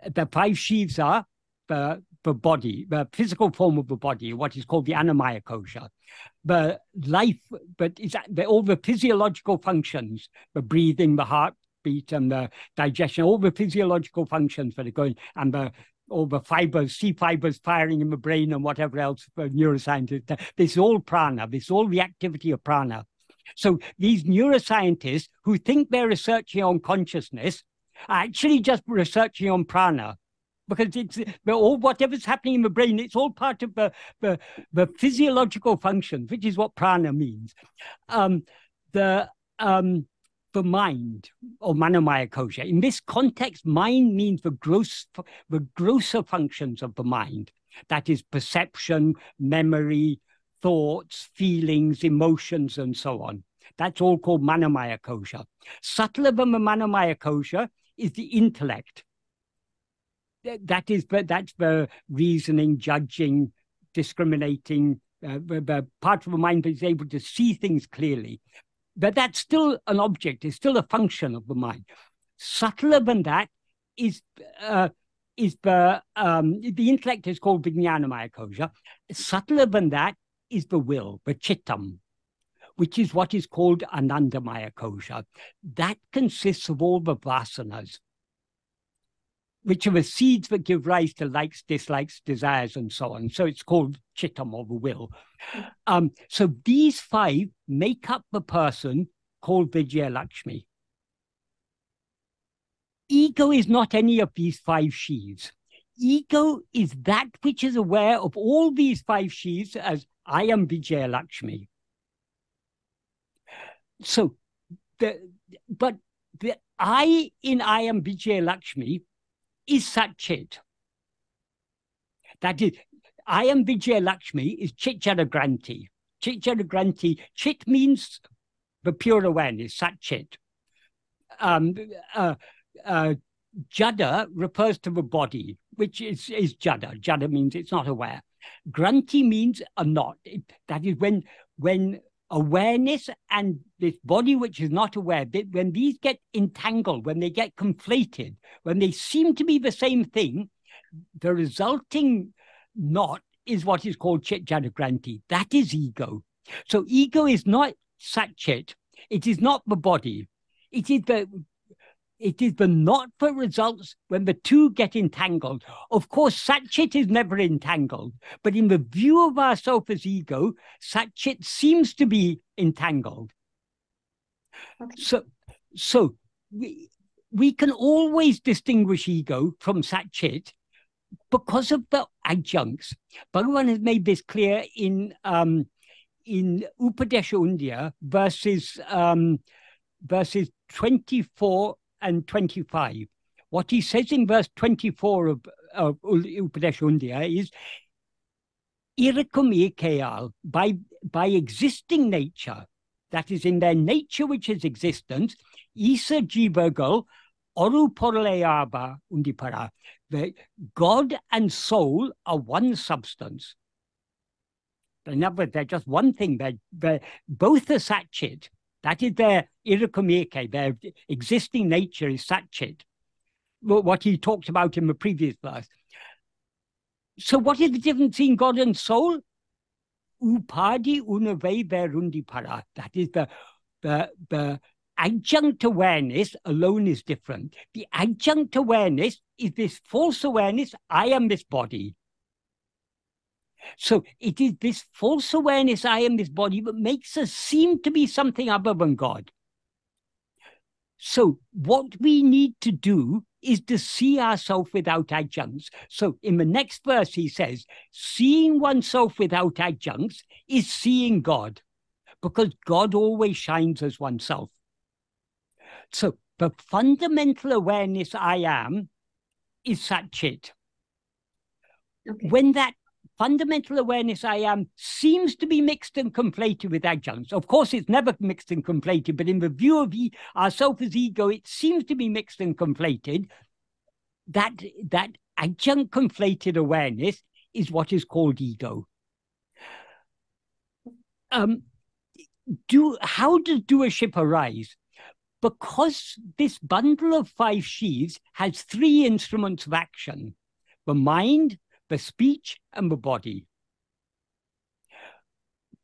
The five sheaves are the, the body, the physical form of the body, what is called the annamaya kosha the life, but it's the, all the physiological functions, the breathing, the heartbeat, and the digestion, all the physiological functions that are going, and the all the fibers, C fibers firing in the brain and whatever else for neuroscientists. This is all prana. This is all the activity of prana. So these neuroscientists who think they're researching on consciousness are actually just researching on prana because it's all whatever's happening in the brain, it's all part of the the, the physiological functions, which is what prana means. Um, the um, the mind or manomaya kosha. In this context, mind means the gross the grosser functions of the mind. That is perception, memory, thoughts, feelings, emotions, and so on. That's all called manomaya kosha. Subtler than the manomaya kosha is the intellect that is but that's the reasoning judging discriminating uh, the, part of the mind that is able to see things clearly. But that's still an object it's still a function of the mind. Subtler than that is uh, is the um, the intellect is called vijnanamaya kosha. Subtler than that is the will the chittam which is what is called anandamaya kosha. That consists of all the vasanas which are the seeds that give rise to likes, dislikes, desires, and so on. So it's called chittam or the will. Um, so these five make up the person called Vijaya Lakshmi. Ego is not any of these five sheaths. Ego is that which is aware of all these five sheaths as I am Vijaya Lakshmi. So, the, but the I in I am Vijaya Lakshmi is Satchit. That is, I am Vijay Lakshmi is Chit Granti. Chit Granti, Chit means the pure awareness, Satchit. um, uh, uh, Jada refers to the body, which is, is Jada. Jada means it's knot aware. Granti means a not. That is when when awareness and this body which is not aware, that when these get entangled, when they get conflated, when they seem to be the same thing, the resulting knot is what is called chit jada granti. That is ego. So ego is not satchit. It is not the body. It is the it is the not for results when the two get entangled. Of course, Satchit is never entangled, but in the view of ourself as ego, Satchit seems to be entangled. So, so we, we can always distinguish ego from Satchit because of the adjuncts. Bhagavan has made this clear in um, in Upadesha Undiyar verses um, verses 24 and 25. What he says in verse 24 of, of Upadesha Undiyar is, Irakum ekayal, by, by existing nature, that is in their nature which is existence, Isa jivagal, oru porleaba undipara, the God and soul are one substance. In other words, they're just one thing. They're, they're both are satchit. That is their irakumeke, their existing nature is satchit. What he talked about in the previous verse. So, what is the difference between God and soul? Upadi unave verundi para. That is the the the adjunct awareness alone is different. The adjunct awareness is this false awareness. I am this body. So it is this false awareness, I am this body, that makes us seem to be something other than God. So what we need to do is to see ourselves without adjuncts. So in the next verse, he says, seeing oneself without adjuncts is seeing God, because God always shines as oneself. So the fundamental awareness I am is Satchit. Okay. When that fundamental awareness I am seems to be mixed and conflated with adjuncts. Of course, it's never mixed and conflated, but in the view of e- ourself as ego, it seems to be mixed and conflated. That, that adjunct conflated awareness is what is called ego. Um, do how does doership arise? Because this bundle of five sheaves has three instruments of action the mind, the speech, and the body.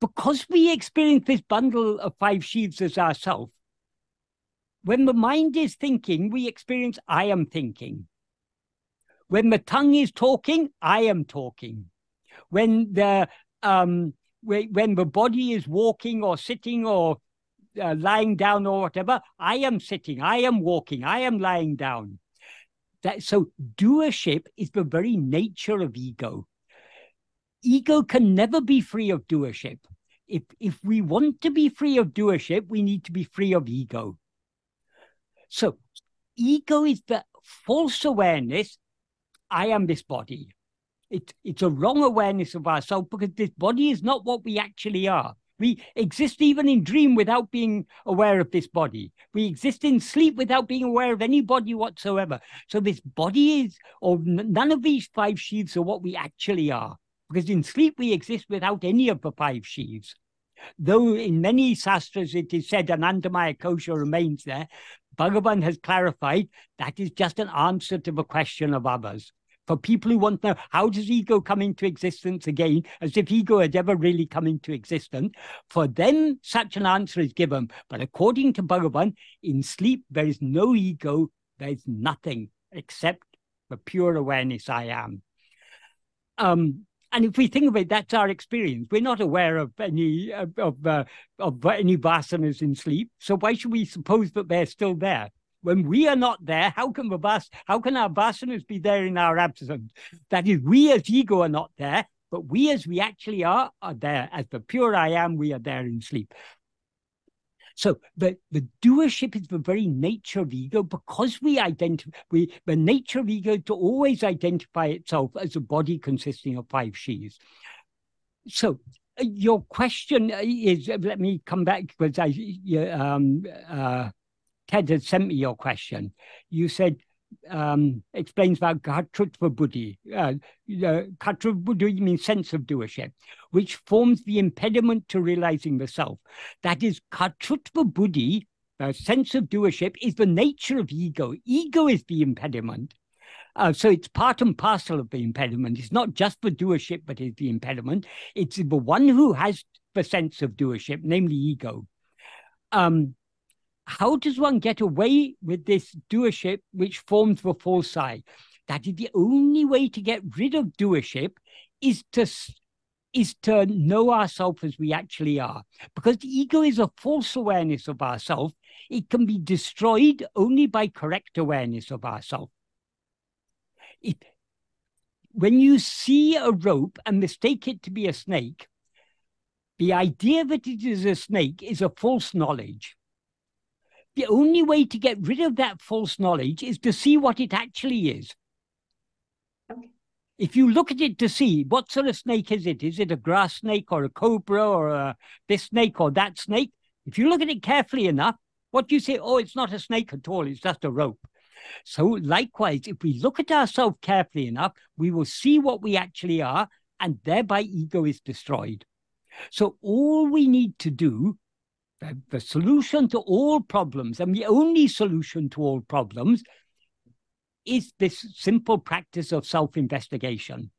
Because we experience this bundle of five sheaves as ourself, when the mind is thinking, we experience I am thinking. When the tongue is talking, I am talking. When the um, when the body is walking or sitting or uh, lying down or whatever, I am sitting, I am walking, I am lying down. That, so doership is the very nature of ego. Ego can never be free of doership. If, if we want to be free of doership, we need to be free of ego. So ego is the false awareness, I am this body. It, it's a wrong awareness of ourselves because this body is not what we actually are. We exist even in dream without being aware of this body. We exist in sleep without being aware of any body whatsoever. So this body is, or none of these five sheaths are what we actually are. Because in sleep we exist without any of the five sheaths. Though in many sastras it is said Anandamaya kosha remains there, Bhagavan has clarified that is just an answer to the question of others for people who want to know how does ego come into existence again, as if ego had ever really come into existence, for them such an answer is given. But according to Bhagavan, in sleep there is no ego, there is nothing except the pure awareness I am. Um, and if we think of it, that's our experience. We're not aware of any of uh, of any vasanas in sleep, so why should we suppose that they're still there? When we are not there, how can the bas- how can our vasanas be there in our absence? That is, we as ego are not there, but we as we actually are are there. As the pure I am, we are there in sleep. So the, the doership is the very nature of ego because we identify we the nature of ego to always identify itself as a body consisting of five sheaths. So uh, your question is let me come back because I um uh Ted had sent me your question. You said um, explains about Kartrutva Buddhi. Uh, Kartrutva Buddhi means sense of doership, which forms the impediment to realizing the self. That is, Kartrutva Buddhi, the sense of doership, is the nature of ego. Ego is the impediment. Uh, so it's part and parcel of the impediment. It's not just the doership, but it's the impediment. It's the one who has the sense of doership, namely ego. Um, how does one get away with this doership which forms the false I? That is the only way to get rid of doership is to is to know ourselves as we actually are. Because the ego is a false awareness of ourselves. It can be destroyed only by correct awareness of ourselves. It, when you see a rope and mistake it to be a snake, the idea that it is a snake is a false knowledge. The only way to get rid of that false knowledge is to see what it actually is. Okay. If you look at it to see what sort of snake is it? Is it a grass snake or a cobra or a, this snake or that snake? If you look at it carefully enough, what do you say? Oh, it's not a snake at all, it's just a rope. So, likewise, if we look at ourselves carefully enough, we will see what we actually are, and thereby ego is destroyed. So, all we need to do the, the solution to all problems, and the only solution to all problems, is this simple practice of self investigation,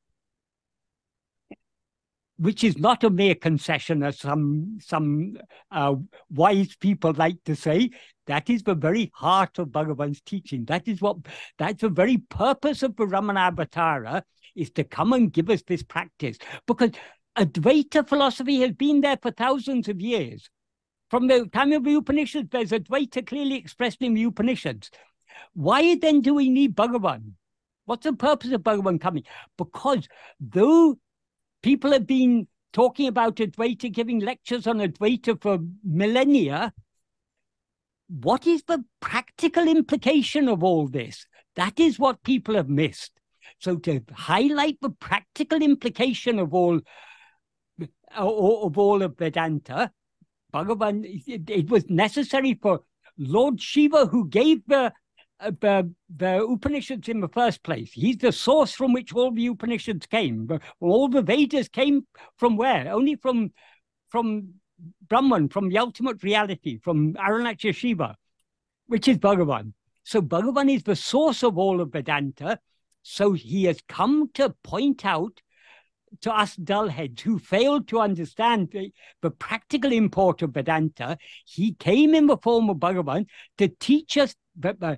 which is not a mere concession, as some, some uh, wise people like to say. That is the very heart of Bhagavan's teaching. That is what, that's the very purpose of the Ramana is to come and give us this practice. Because Advaita philosophy has been there for thousands of years. From the time of the Upanishads, there's Advaita clearly expressed in the Upanishads. Why then do we need Bhagavan? What's the purpose of Bhagavan coming? Because though people have been talking about Advaita, giving lectures on Advaita for millennia, what is the practical implication of all this? That is what people have missed. So to highlight the practical implication of all of all of Vedanta, Bhagavan, it, was necessary for Lord Shiva, who gave the, uh, the, the Upanishads in the first place. He's the source from which all the Upanishads came. All the Vedas came from where? Only from from Brahman, from the ultimate reality, from Arunachala Shiva, which is Bhagavan. So Bhagavan is the source of all of Vedanta. So he has come to point out to us dullheads who failed to understand the, the, practical import of Vedanta, he came in the form of Bhagavan to teach us that the,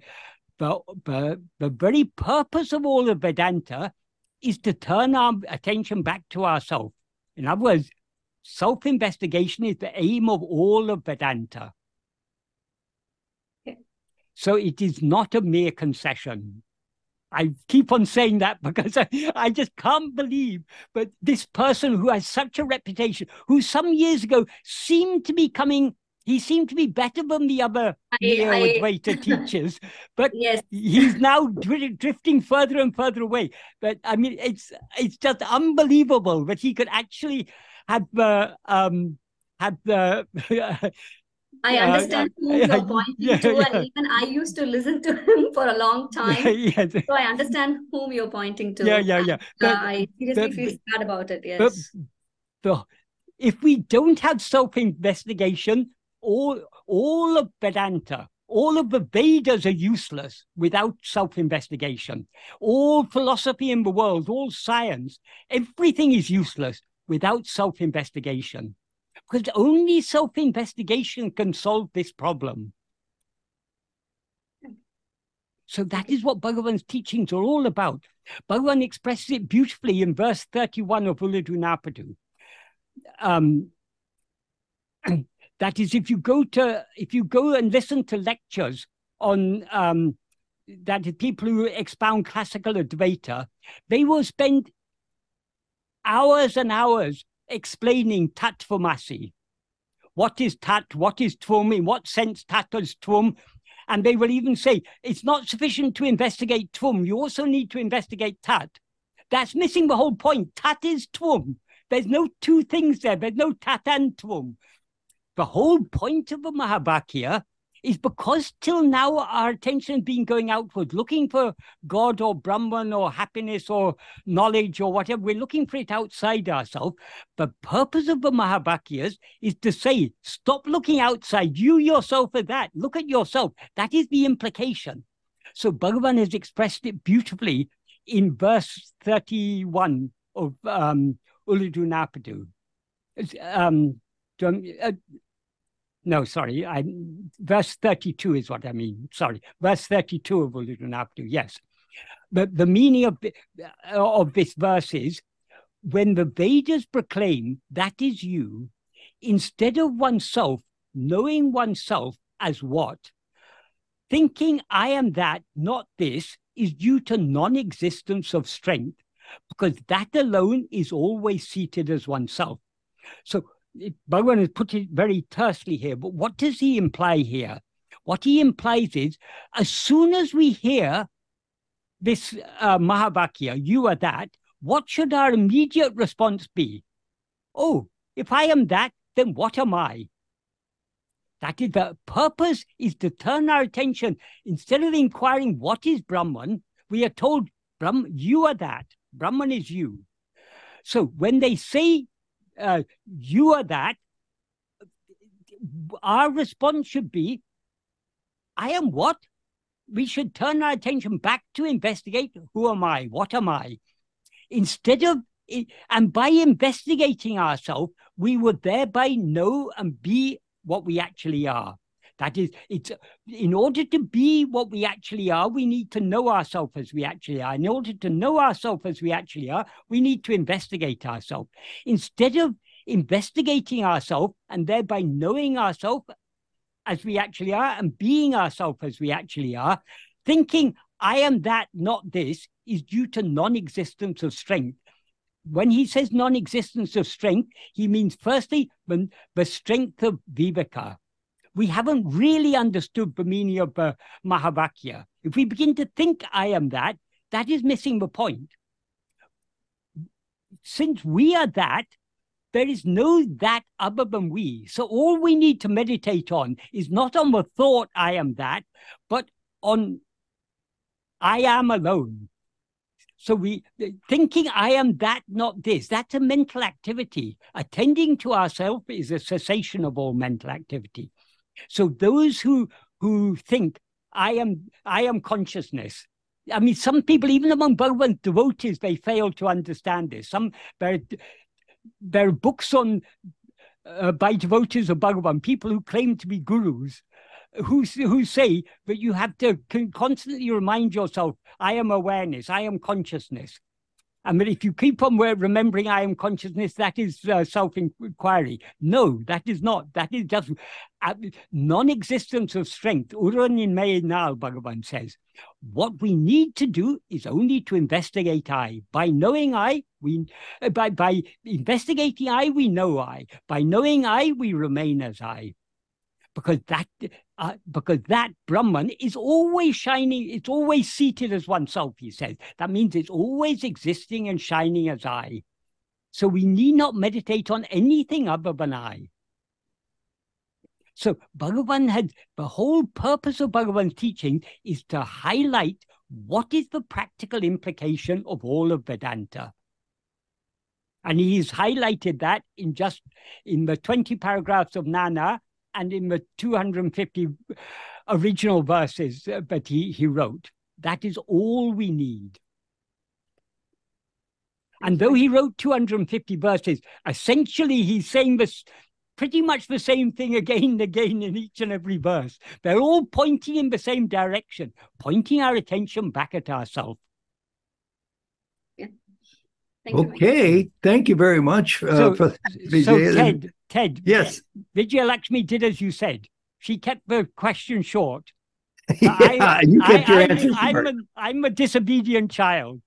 the, the, the very purpose of all of Vedanta is to turn our attention back to ourselves. In other words, self investigation is the aim of all of Vedanta. So it is not a mere concession. I keep on saying that [LAUGHS] because I, I just can't believe but this person who has such a reputation, who some years ago seemed to be coming, he seemed to be better than the other Neo-Advaita [LAUGHS] teachers, but yes. he's now drifting further and further away. But I mean, it's it's just unbelievable that he could actually have the um, have the [LAUGHS] I understand who you're [LAUGHS] pointing yeah, to, yeah. and even I used to listen to [LAUGHS] him for a long [LAUGHS] time. yes. So I understand whom you're pointing to. Yeah, yeah, yeah. But, uh, I seriously but, feel sad about it. Yes. But, if we don't have self-investigation, all all of Vedanta, all of the Vedas are useless without self-investigation. All philosophy in the world, all science, everything is useless without self-investigation because only self investigation can solve this problem. So that is what Bhagavan's teachings are all about. Bhagavan expresses it beautifully in verse 31 of Ulladu Narpadu. Um, [CLEARS THROAT] that is, if you go to if you go and listen to lectures on um, that people who expound classical Advaita, they will spend hours and hours explaining Tatvamasi. What is Tat? What is Tvam? In what sense Tat is Tvam? And they will even say it's not sufficient to investigate Tvam. You also need to investigate Tat. That's missing the whole point. Tat is Tvam. There's no two things there. There's no Tat and Tvam. The whole point of the Mahavakya is because till now our attention has been going outward, looking for God or Brahman or happiness or knowledge or whatever. We're looking for it outside ourselves. The purpose of the Mahavakyas is to say, stop looking outside. You yourself are that. Look at yourself. That is the implication. So Bhagavan has expressed it beautifully in verse 31 of um, Ulladu Narpadu. Um, uh, no, sorry, I, verse 32 is what I mean. Sorry, verse 32 of Ulladu Narpadu, yes. But the meaning of, of this verse is when the Vedas proclaim that is you, instead of oneself knowing oneself as what, thinking I am that, not this, is due to non existence of strength, because that alone is always seated as oneself. So Bhagavan has put it very tersely here, but what does he imply here? What he implies is as soon as we hear this uh, Mahavakya, you are that, what should our immediate response be? Oh, if I am that, then what am I? That is the purpose is to turn our attention instead of inquiring what is Brahman, we are told Brahman, you are that. Brahman is you. So when they say uh, you are that, our response should be, I am what? We should turn our attention back to investigate who am I? What am I? Instead of, and by investigating ourselves, we would thereby know and be what we actually are. That is, it's in order to be what we actually are, we need to know ourselves as we actually are. In order to know ourselves as we actually are, we need to investigate ourselves. Instead of investigating ourselves and thereby knowing ourselves as we actually are and being ourselves as we actually are, thinking I am that, not this, is due to non existence of strength. When he says non existence of strength, he means firstly the strength of viveka, we haven't really understood the meaning of uh, Mahavakya. If we begin to think I am that, that is missing the point. Since we are that, there is no that other than we. So all we need to meditate on is not on the thought I am that, but on I am alone. So we thinking I am that, not this. That's a mental activity. Attending to ourself is a cessation of all mental activity. So those who who think I am I am consciousness. I mean, some people, even among Bhagavan devotees, they fail to understand this. Some there, there are books on uh, by devotees of Bhagavan, people who claim to be gurus, who who say that you have to constantly remind yourself, I am awareness, I am consciousness. I mean, if you keep on remembering I am consciousness, that is uh, self inquiry. No, that is not. That is just uh, non existence of strength. Uranin now, Bhagavan says. What we need to do is only to investigate I. By knowing I, we uh, by by investigating I, we know I. By knowing I, we remain as I because that uh, because that Brahman is always shining, it's always seated as oneself, he says. That means it's always existing and shining as I. So we need not meditate on anything other than I. So Bhagavan had the whole purpose of Bhagavan's teaching is to highlight what is the practical implication of all of Vedanta. And he's highlighted that in just in the 20 paragraphs of Nan Yar and in the 250 original verses that he, he wrote. That is all we need. And though he wrote 250 verses, essentially he's saying this pretty much the same thing again and again in each and every verse. They're all pointing in the same direction, pointing our attention back at ourselves. Yeah. Thank okay, you. thank you very much. Uh, so, for, so [LAUGHS] Ted, Ted. Yes. Vijay Lakshmi did as you said. She kept the question short. [LAUGHS] yeah, I, you kept I, your I, answer I'm, short. I'm, a, I'm a disobedient child.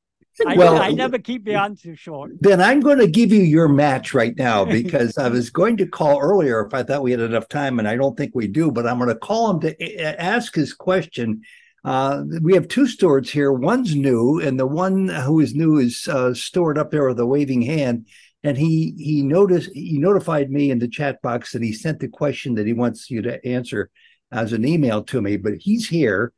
I, well, I never keep the answer short. Then I'm going to give you your match right now [LAUGHS] because I was going to call earlier if I thought we had enough time, and I don't think we do. But I'm going to call him to ask his question. Uh, we have two Stuarts here. One's new, and the one who is new is uh, Stuart up there with a waving hand and he he noticed he notified me in the chat box that he sent the question that he wants you to answer as an email to me, but he's here.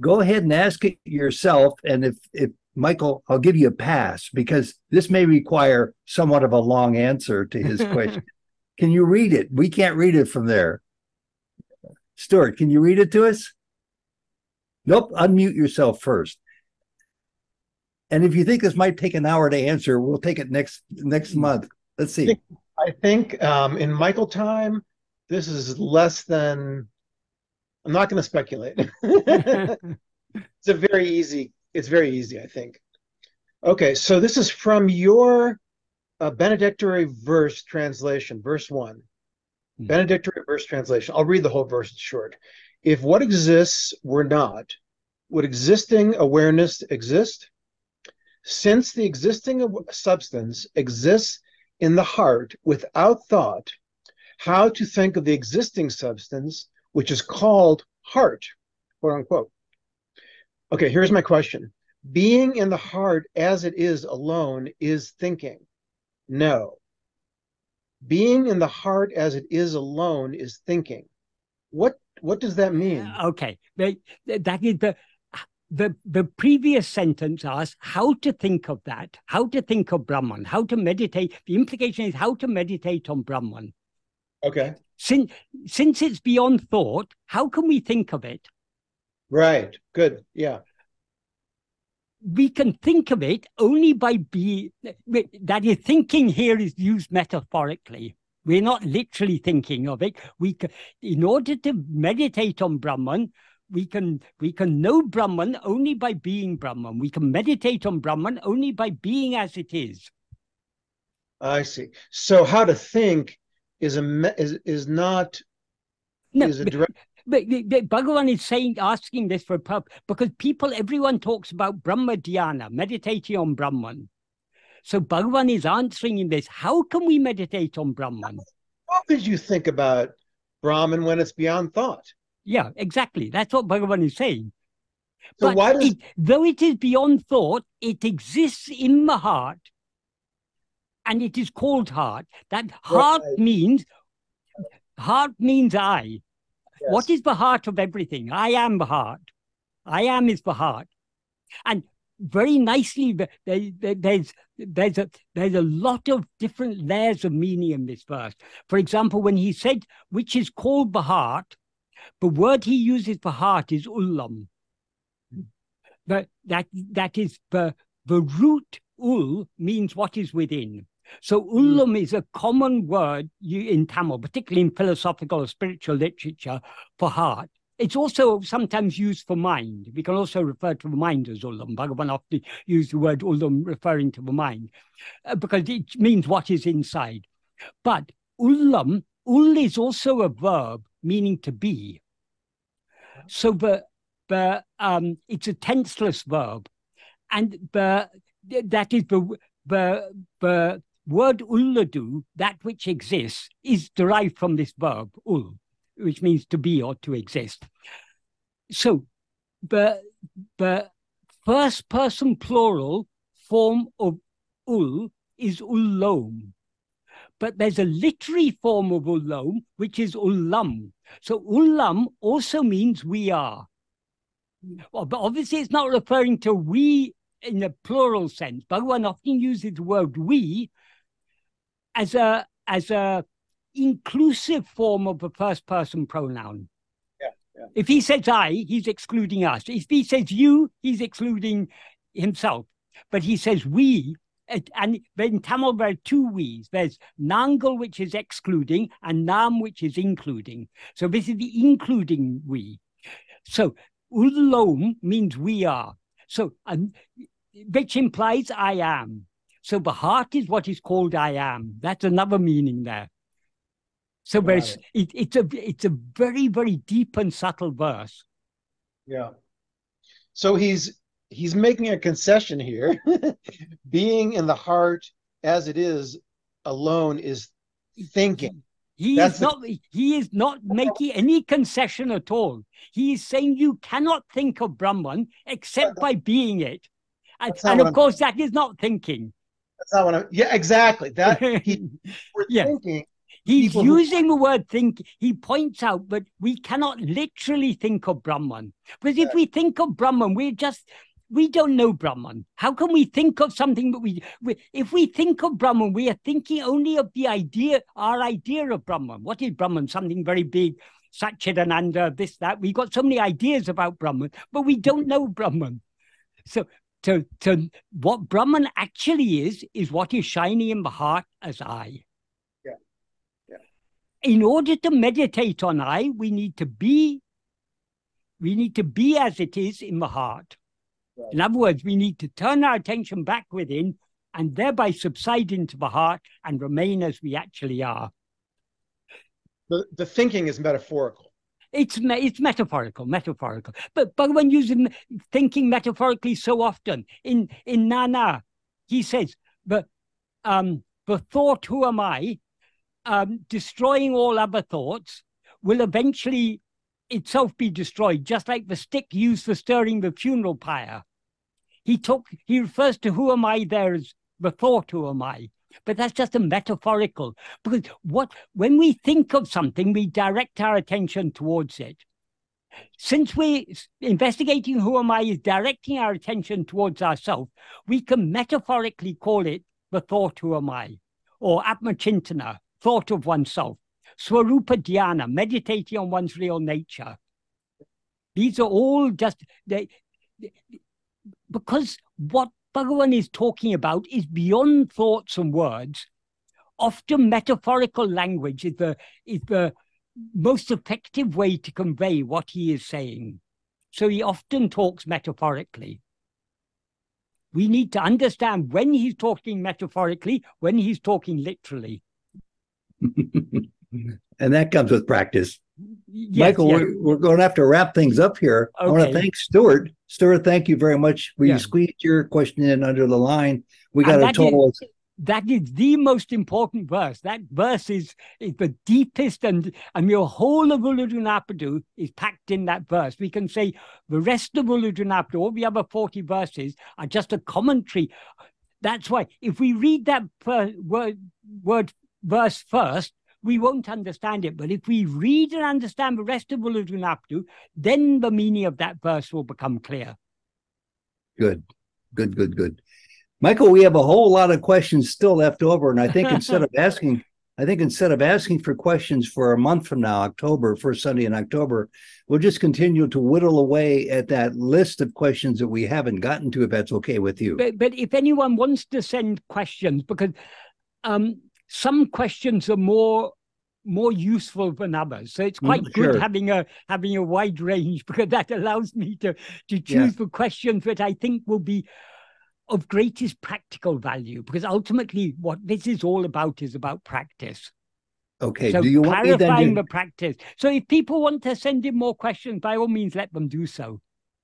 Go ahead and ask it yourself. And if if Michael, I'll give you a pass because this may require somewhat of a long answer to his [LAUGHS] question. can you read it? We can't read it from there. Stuart, can you read it to us? Nope, unmute yourself first. And if you think this might take an hour to answer, we'll take it next next hmm. month. Let's see. I think, I think um, in Michael time, this is less than. I'm not going to speculate. [LAUGHS] it's a very easy. It's very easy, I think. Okay, so this is from your uh, benedictory verse translation, verse one. Hmm. Benedictory verse translation. I'll read the whole verse. It's short. If what exists were not, would existing awareness exist? Since the existing substance exists in the heart without thought, how to think of the existing substance, which is called heart, quote unquote. Okay, here's my question. Being in the heart as it is alone is thinking. No. Being in the heart as it is alone is thinking. What what does that mean? Uh, okay, that is the the the previous sentence asks how to think of that, how to think of Brahman, how to meditate. The implication is how to meditate on Brahman. Okay. Since since it's beyond thought, how can we think of it? Right. Good. Yeah. We can think of it only by be that is thinking here is used metaphorically. We're not literally thinking of it. We can, in order to meditate on Brahman, we can we can know Brahman only by being Brahman. We can meditate on Brahman only by being as it is. I see. So how to think is a is is not no, is a direct. But, but, but Bhagavan is saying, asking this for purpose because people, everyone talks about Brahma Dhyana, meditating on Brahman. So Bhagavan is answering in this. How can we meditate on Brahman? How could you think about Brahman when it's beyond thought? Yeah, exactly. That's what Bhagavan is saying. So but why does... it, though it is beyond thought, it exists in the heart, and it is called heart. That heart right. means heart means I. Yes. What is the heart of everything? I am the heart. I am is the heart, and very nicely there, there, there's there's a there's a lot of different layers of meaning in this verse. For example, when he said which is called the heart, the word he uses for heart is ullam. But that that is the the root ul means what is within. So hmm. ullam is a common word in Tamil, particularly in philosophical or spiritual literature, for heart. It's also sometimes used for mind. We can also refer to the mind as ullam. Bhagavan often used the word ullam referring to the mind uh, because it means what is inside. But ullam, ul is also a verb meaning to be. So the, the um, it's a tenseless verb, and the that is the the the word ulladu, that which exists, is derived from this verb ul, which means to be or to exist. So the the first person plural form of ul is ullom. But there's a literary form of ullam, which is ullam. So ullam also means we are. Well, but obviously, it's not referring to we in a plural sense. Bhagavan often uses the word we as a as a inclusive form of a first person pronoun. Yeah, yeah. If he says I, he's excluding us. If he says you, he's excluding himself. But he says we, and in Tamil there are two we's. There's nangal, which is excluding, and nam, which is including. So this is the including we. So ulom means we are. So um, which implies I am. So the heart is what is called I am. That's another meaning there. So there's it, it's a it's a very very deep and subtle verse. Yeah. So he's he's making a concession here. [LAUGHS] Being in the heart as it is alone is thinking. He That's is the... not he is not making any concession at all. He is saying you cannot think of Brahman except by being it. And, and of I'm... course that is not thinking. That's not what I'm yeah, exactly. That [LAUGHS] he we're yeah. thinking He's using who... the word think. He points out, but we cannot literally think of Brahman. Because if we think of Brahman, we're just we don't know Brahman. How can we think of something that we, we, if we think of Brahman, we are thinking only of the idea, our idea of Brahman. What is Brahman? Something very big, Satchidananda, this, that. We've got so many ideas about Brahman, but we don't know Brahman. So, so, so what Brahman actually is, is what is shining in the heart as I. In order to meditate on I, we need to be, we need to be as it is in the heart. Right. In other words, we need to turn our attention back within and thereby subside into the heart and remain as we actually are. The, the thinking is metaphorical. It's it's metaphorical, metaphorical. But but Bhagavan uses thinking metaphorically so often. In in Nan Yar, he says, "But um, the thought, who am I, um, destroying all other thoughts, will eventually itself be destroyed, just like the stick used for stirring the funeral pyre. He took he refers to who am I there as the thought who am I. But that's just a metaphorical because what when we think of something, we direct our attention towards it. Since we investigating who am I is directing our attention towards ourselves, we can metaphorically call it the thought who am I, or Atmachintana, thought of oneself, Swarupa Dhyana, meditating on one's real nature. These are all just they, because what Bhagavan is talking about is beyond thoughts and words. Often metaphorical language is the, is the most effective way to convey what he is saying. So he often talks metaphorically. We need to understand when he's talking metaphorically, when he's talking literally. [LAUGHS] and that comes with practice. Yes, Michael, yes. We're, we're, going to have to wrap things up here. Okay. I want to thank Stuart. Stuart, thank you very much. We yeah. squeezed your question in under the line. We got a total. Is, that is the most important verse. That verse is, is the deepest, and and your whole of Ulladu is packed in that verse. We can say the rest of Ulladu all the other 40 verses, are just a commentary. That's why if we read that word, word verse first, we won't understand it. But if we read and understand the rest of Ulladu then the meaning of that verse will become clear. Good, good, good, good. Michael, we have a whole lot of questions still left over. And I think instead of [LAUGHS] asking, I think instead of asking for questions for a month from now, October, first Sunday in October, we'll just continue to whittle away at that list of questions that we haven't gotten to, if that's okay with you. But, but if anyone wants to send questions, because um, some questions are more more useful than others. So it's quite mm, good sure. having a having a wide range [LAUGHS] because that allows me to to choose yeah. the questions that I think will be of greatest practical value. Because ultimately, what this is all about is about practice. Okay. So do you want clarifying to... the practice? So if people want to send in more questions, by all means, let them do so.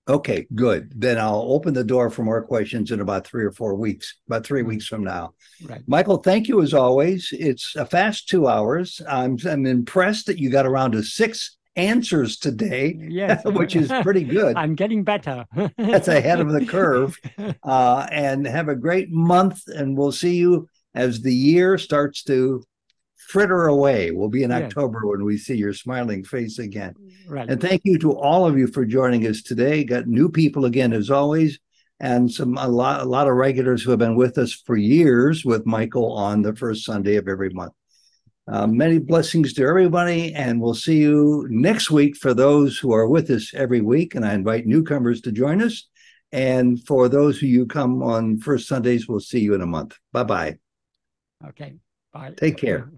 Okay, good. Then I'll open the door for more questions in about three or four weeks, about three weeks from now. Right. Michael, thank you as always. It's a fast two hours. I'm I'm impressed that you got around to six answers today, yes. [LAUGHS] which is pretty good. I'm getting better. [LAUGHS] That's ahead of the curve. Uh, and have a great month, and we'll see you as the year starts to fritter away. We'll be in yes. October when we see your smiling face again. Right. And thank you to all of you for joining us today. Got new people again as always, and some a lot a lot of regulars who have been with us for years with Michael on the first Sunday of every month. Uh, many blessings to everybody, and we'll see you next week for those who are with us every week. And I invite newcomers to join us. And for those who you come on first Sundays, we'll see you in a month. Bye bye. Okay. Bye. Take care.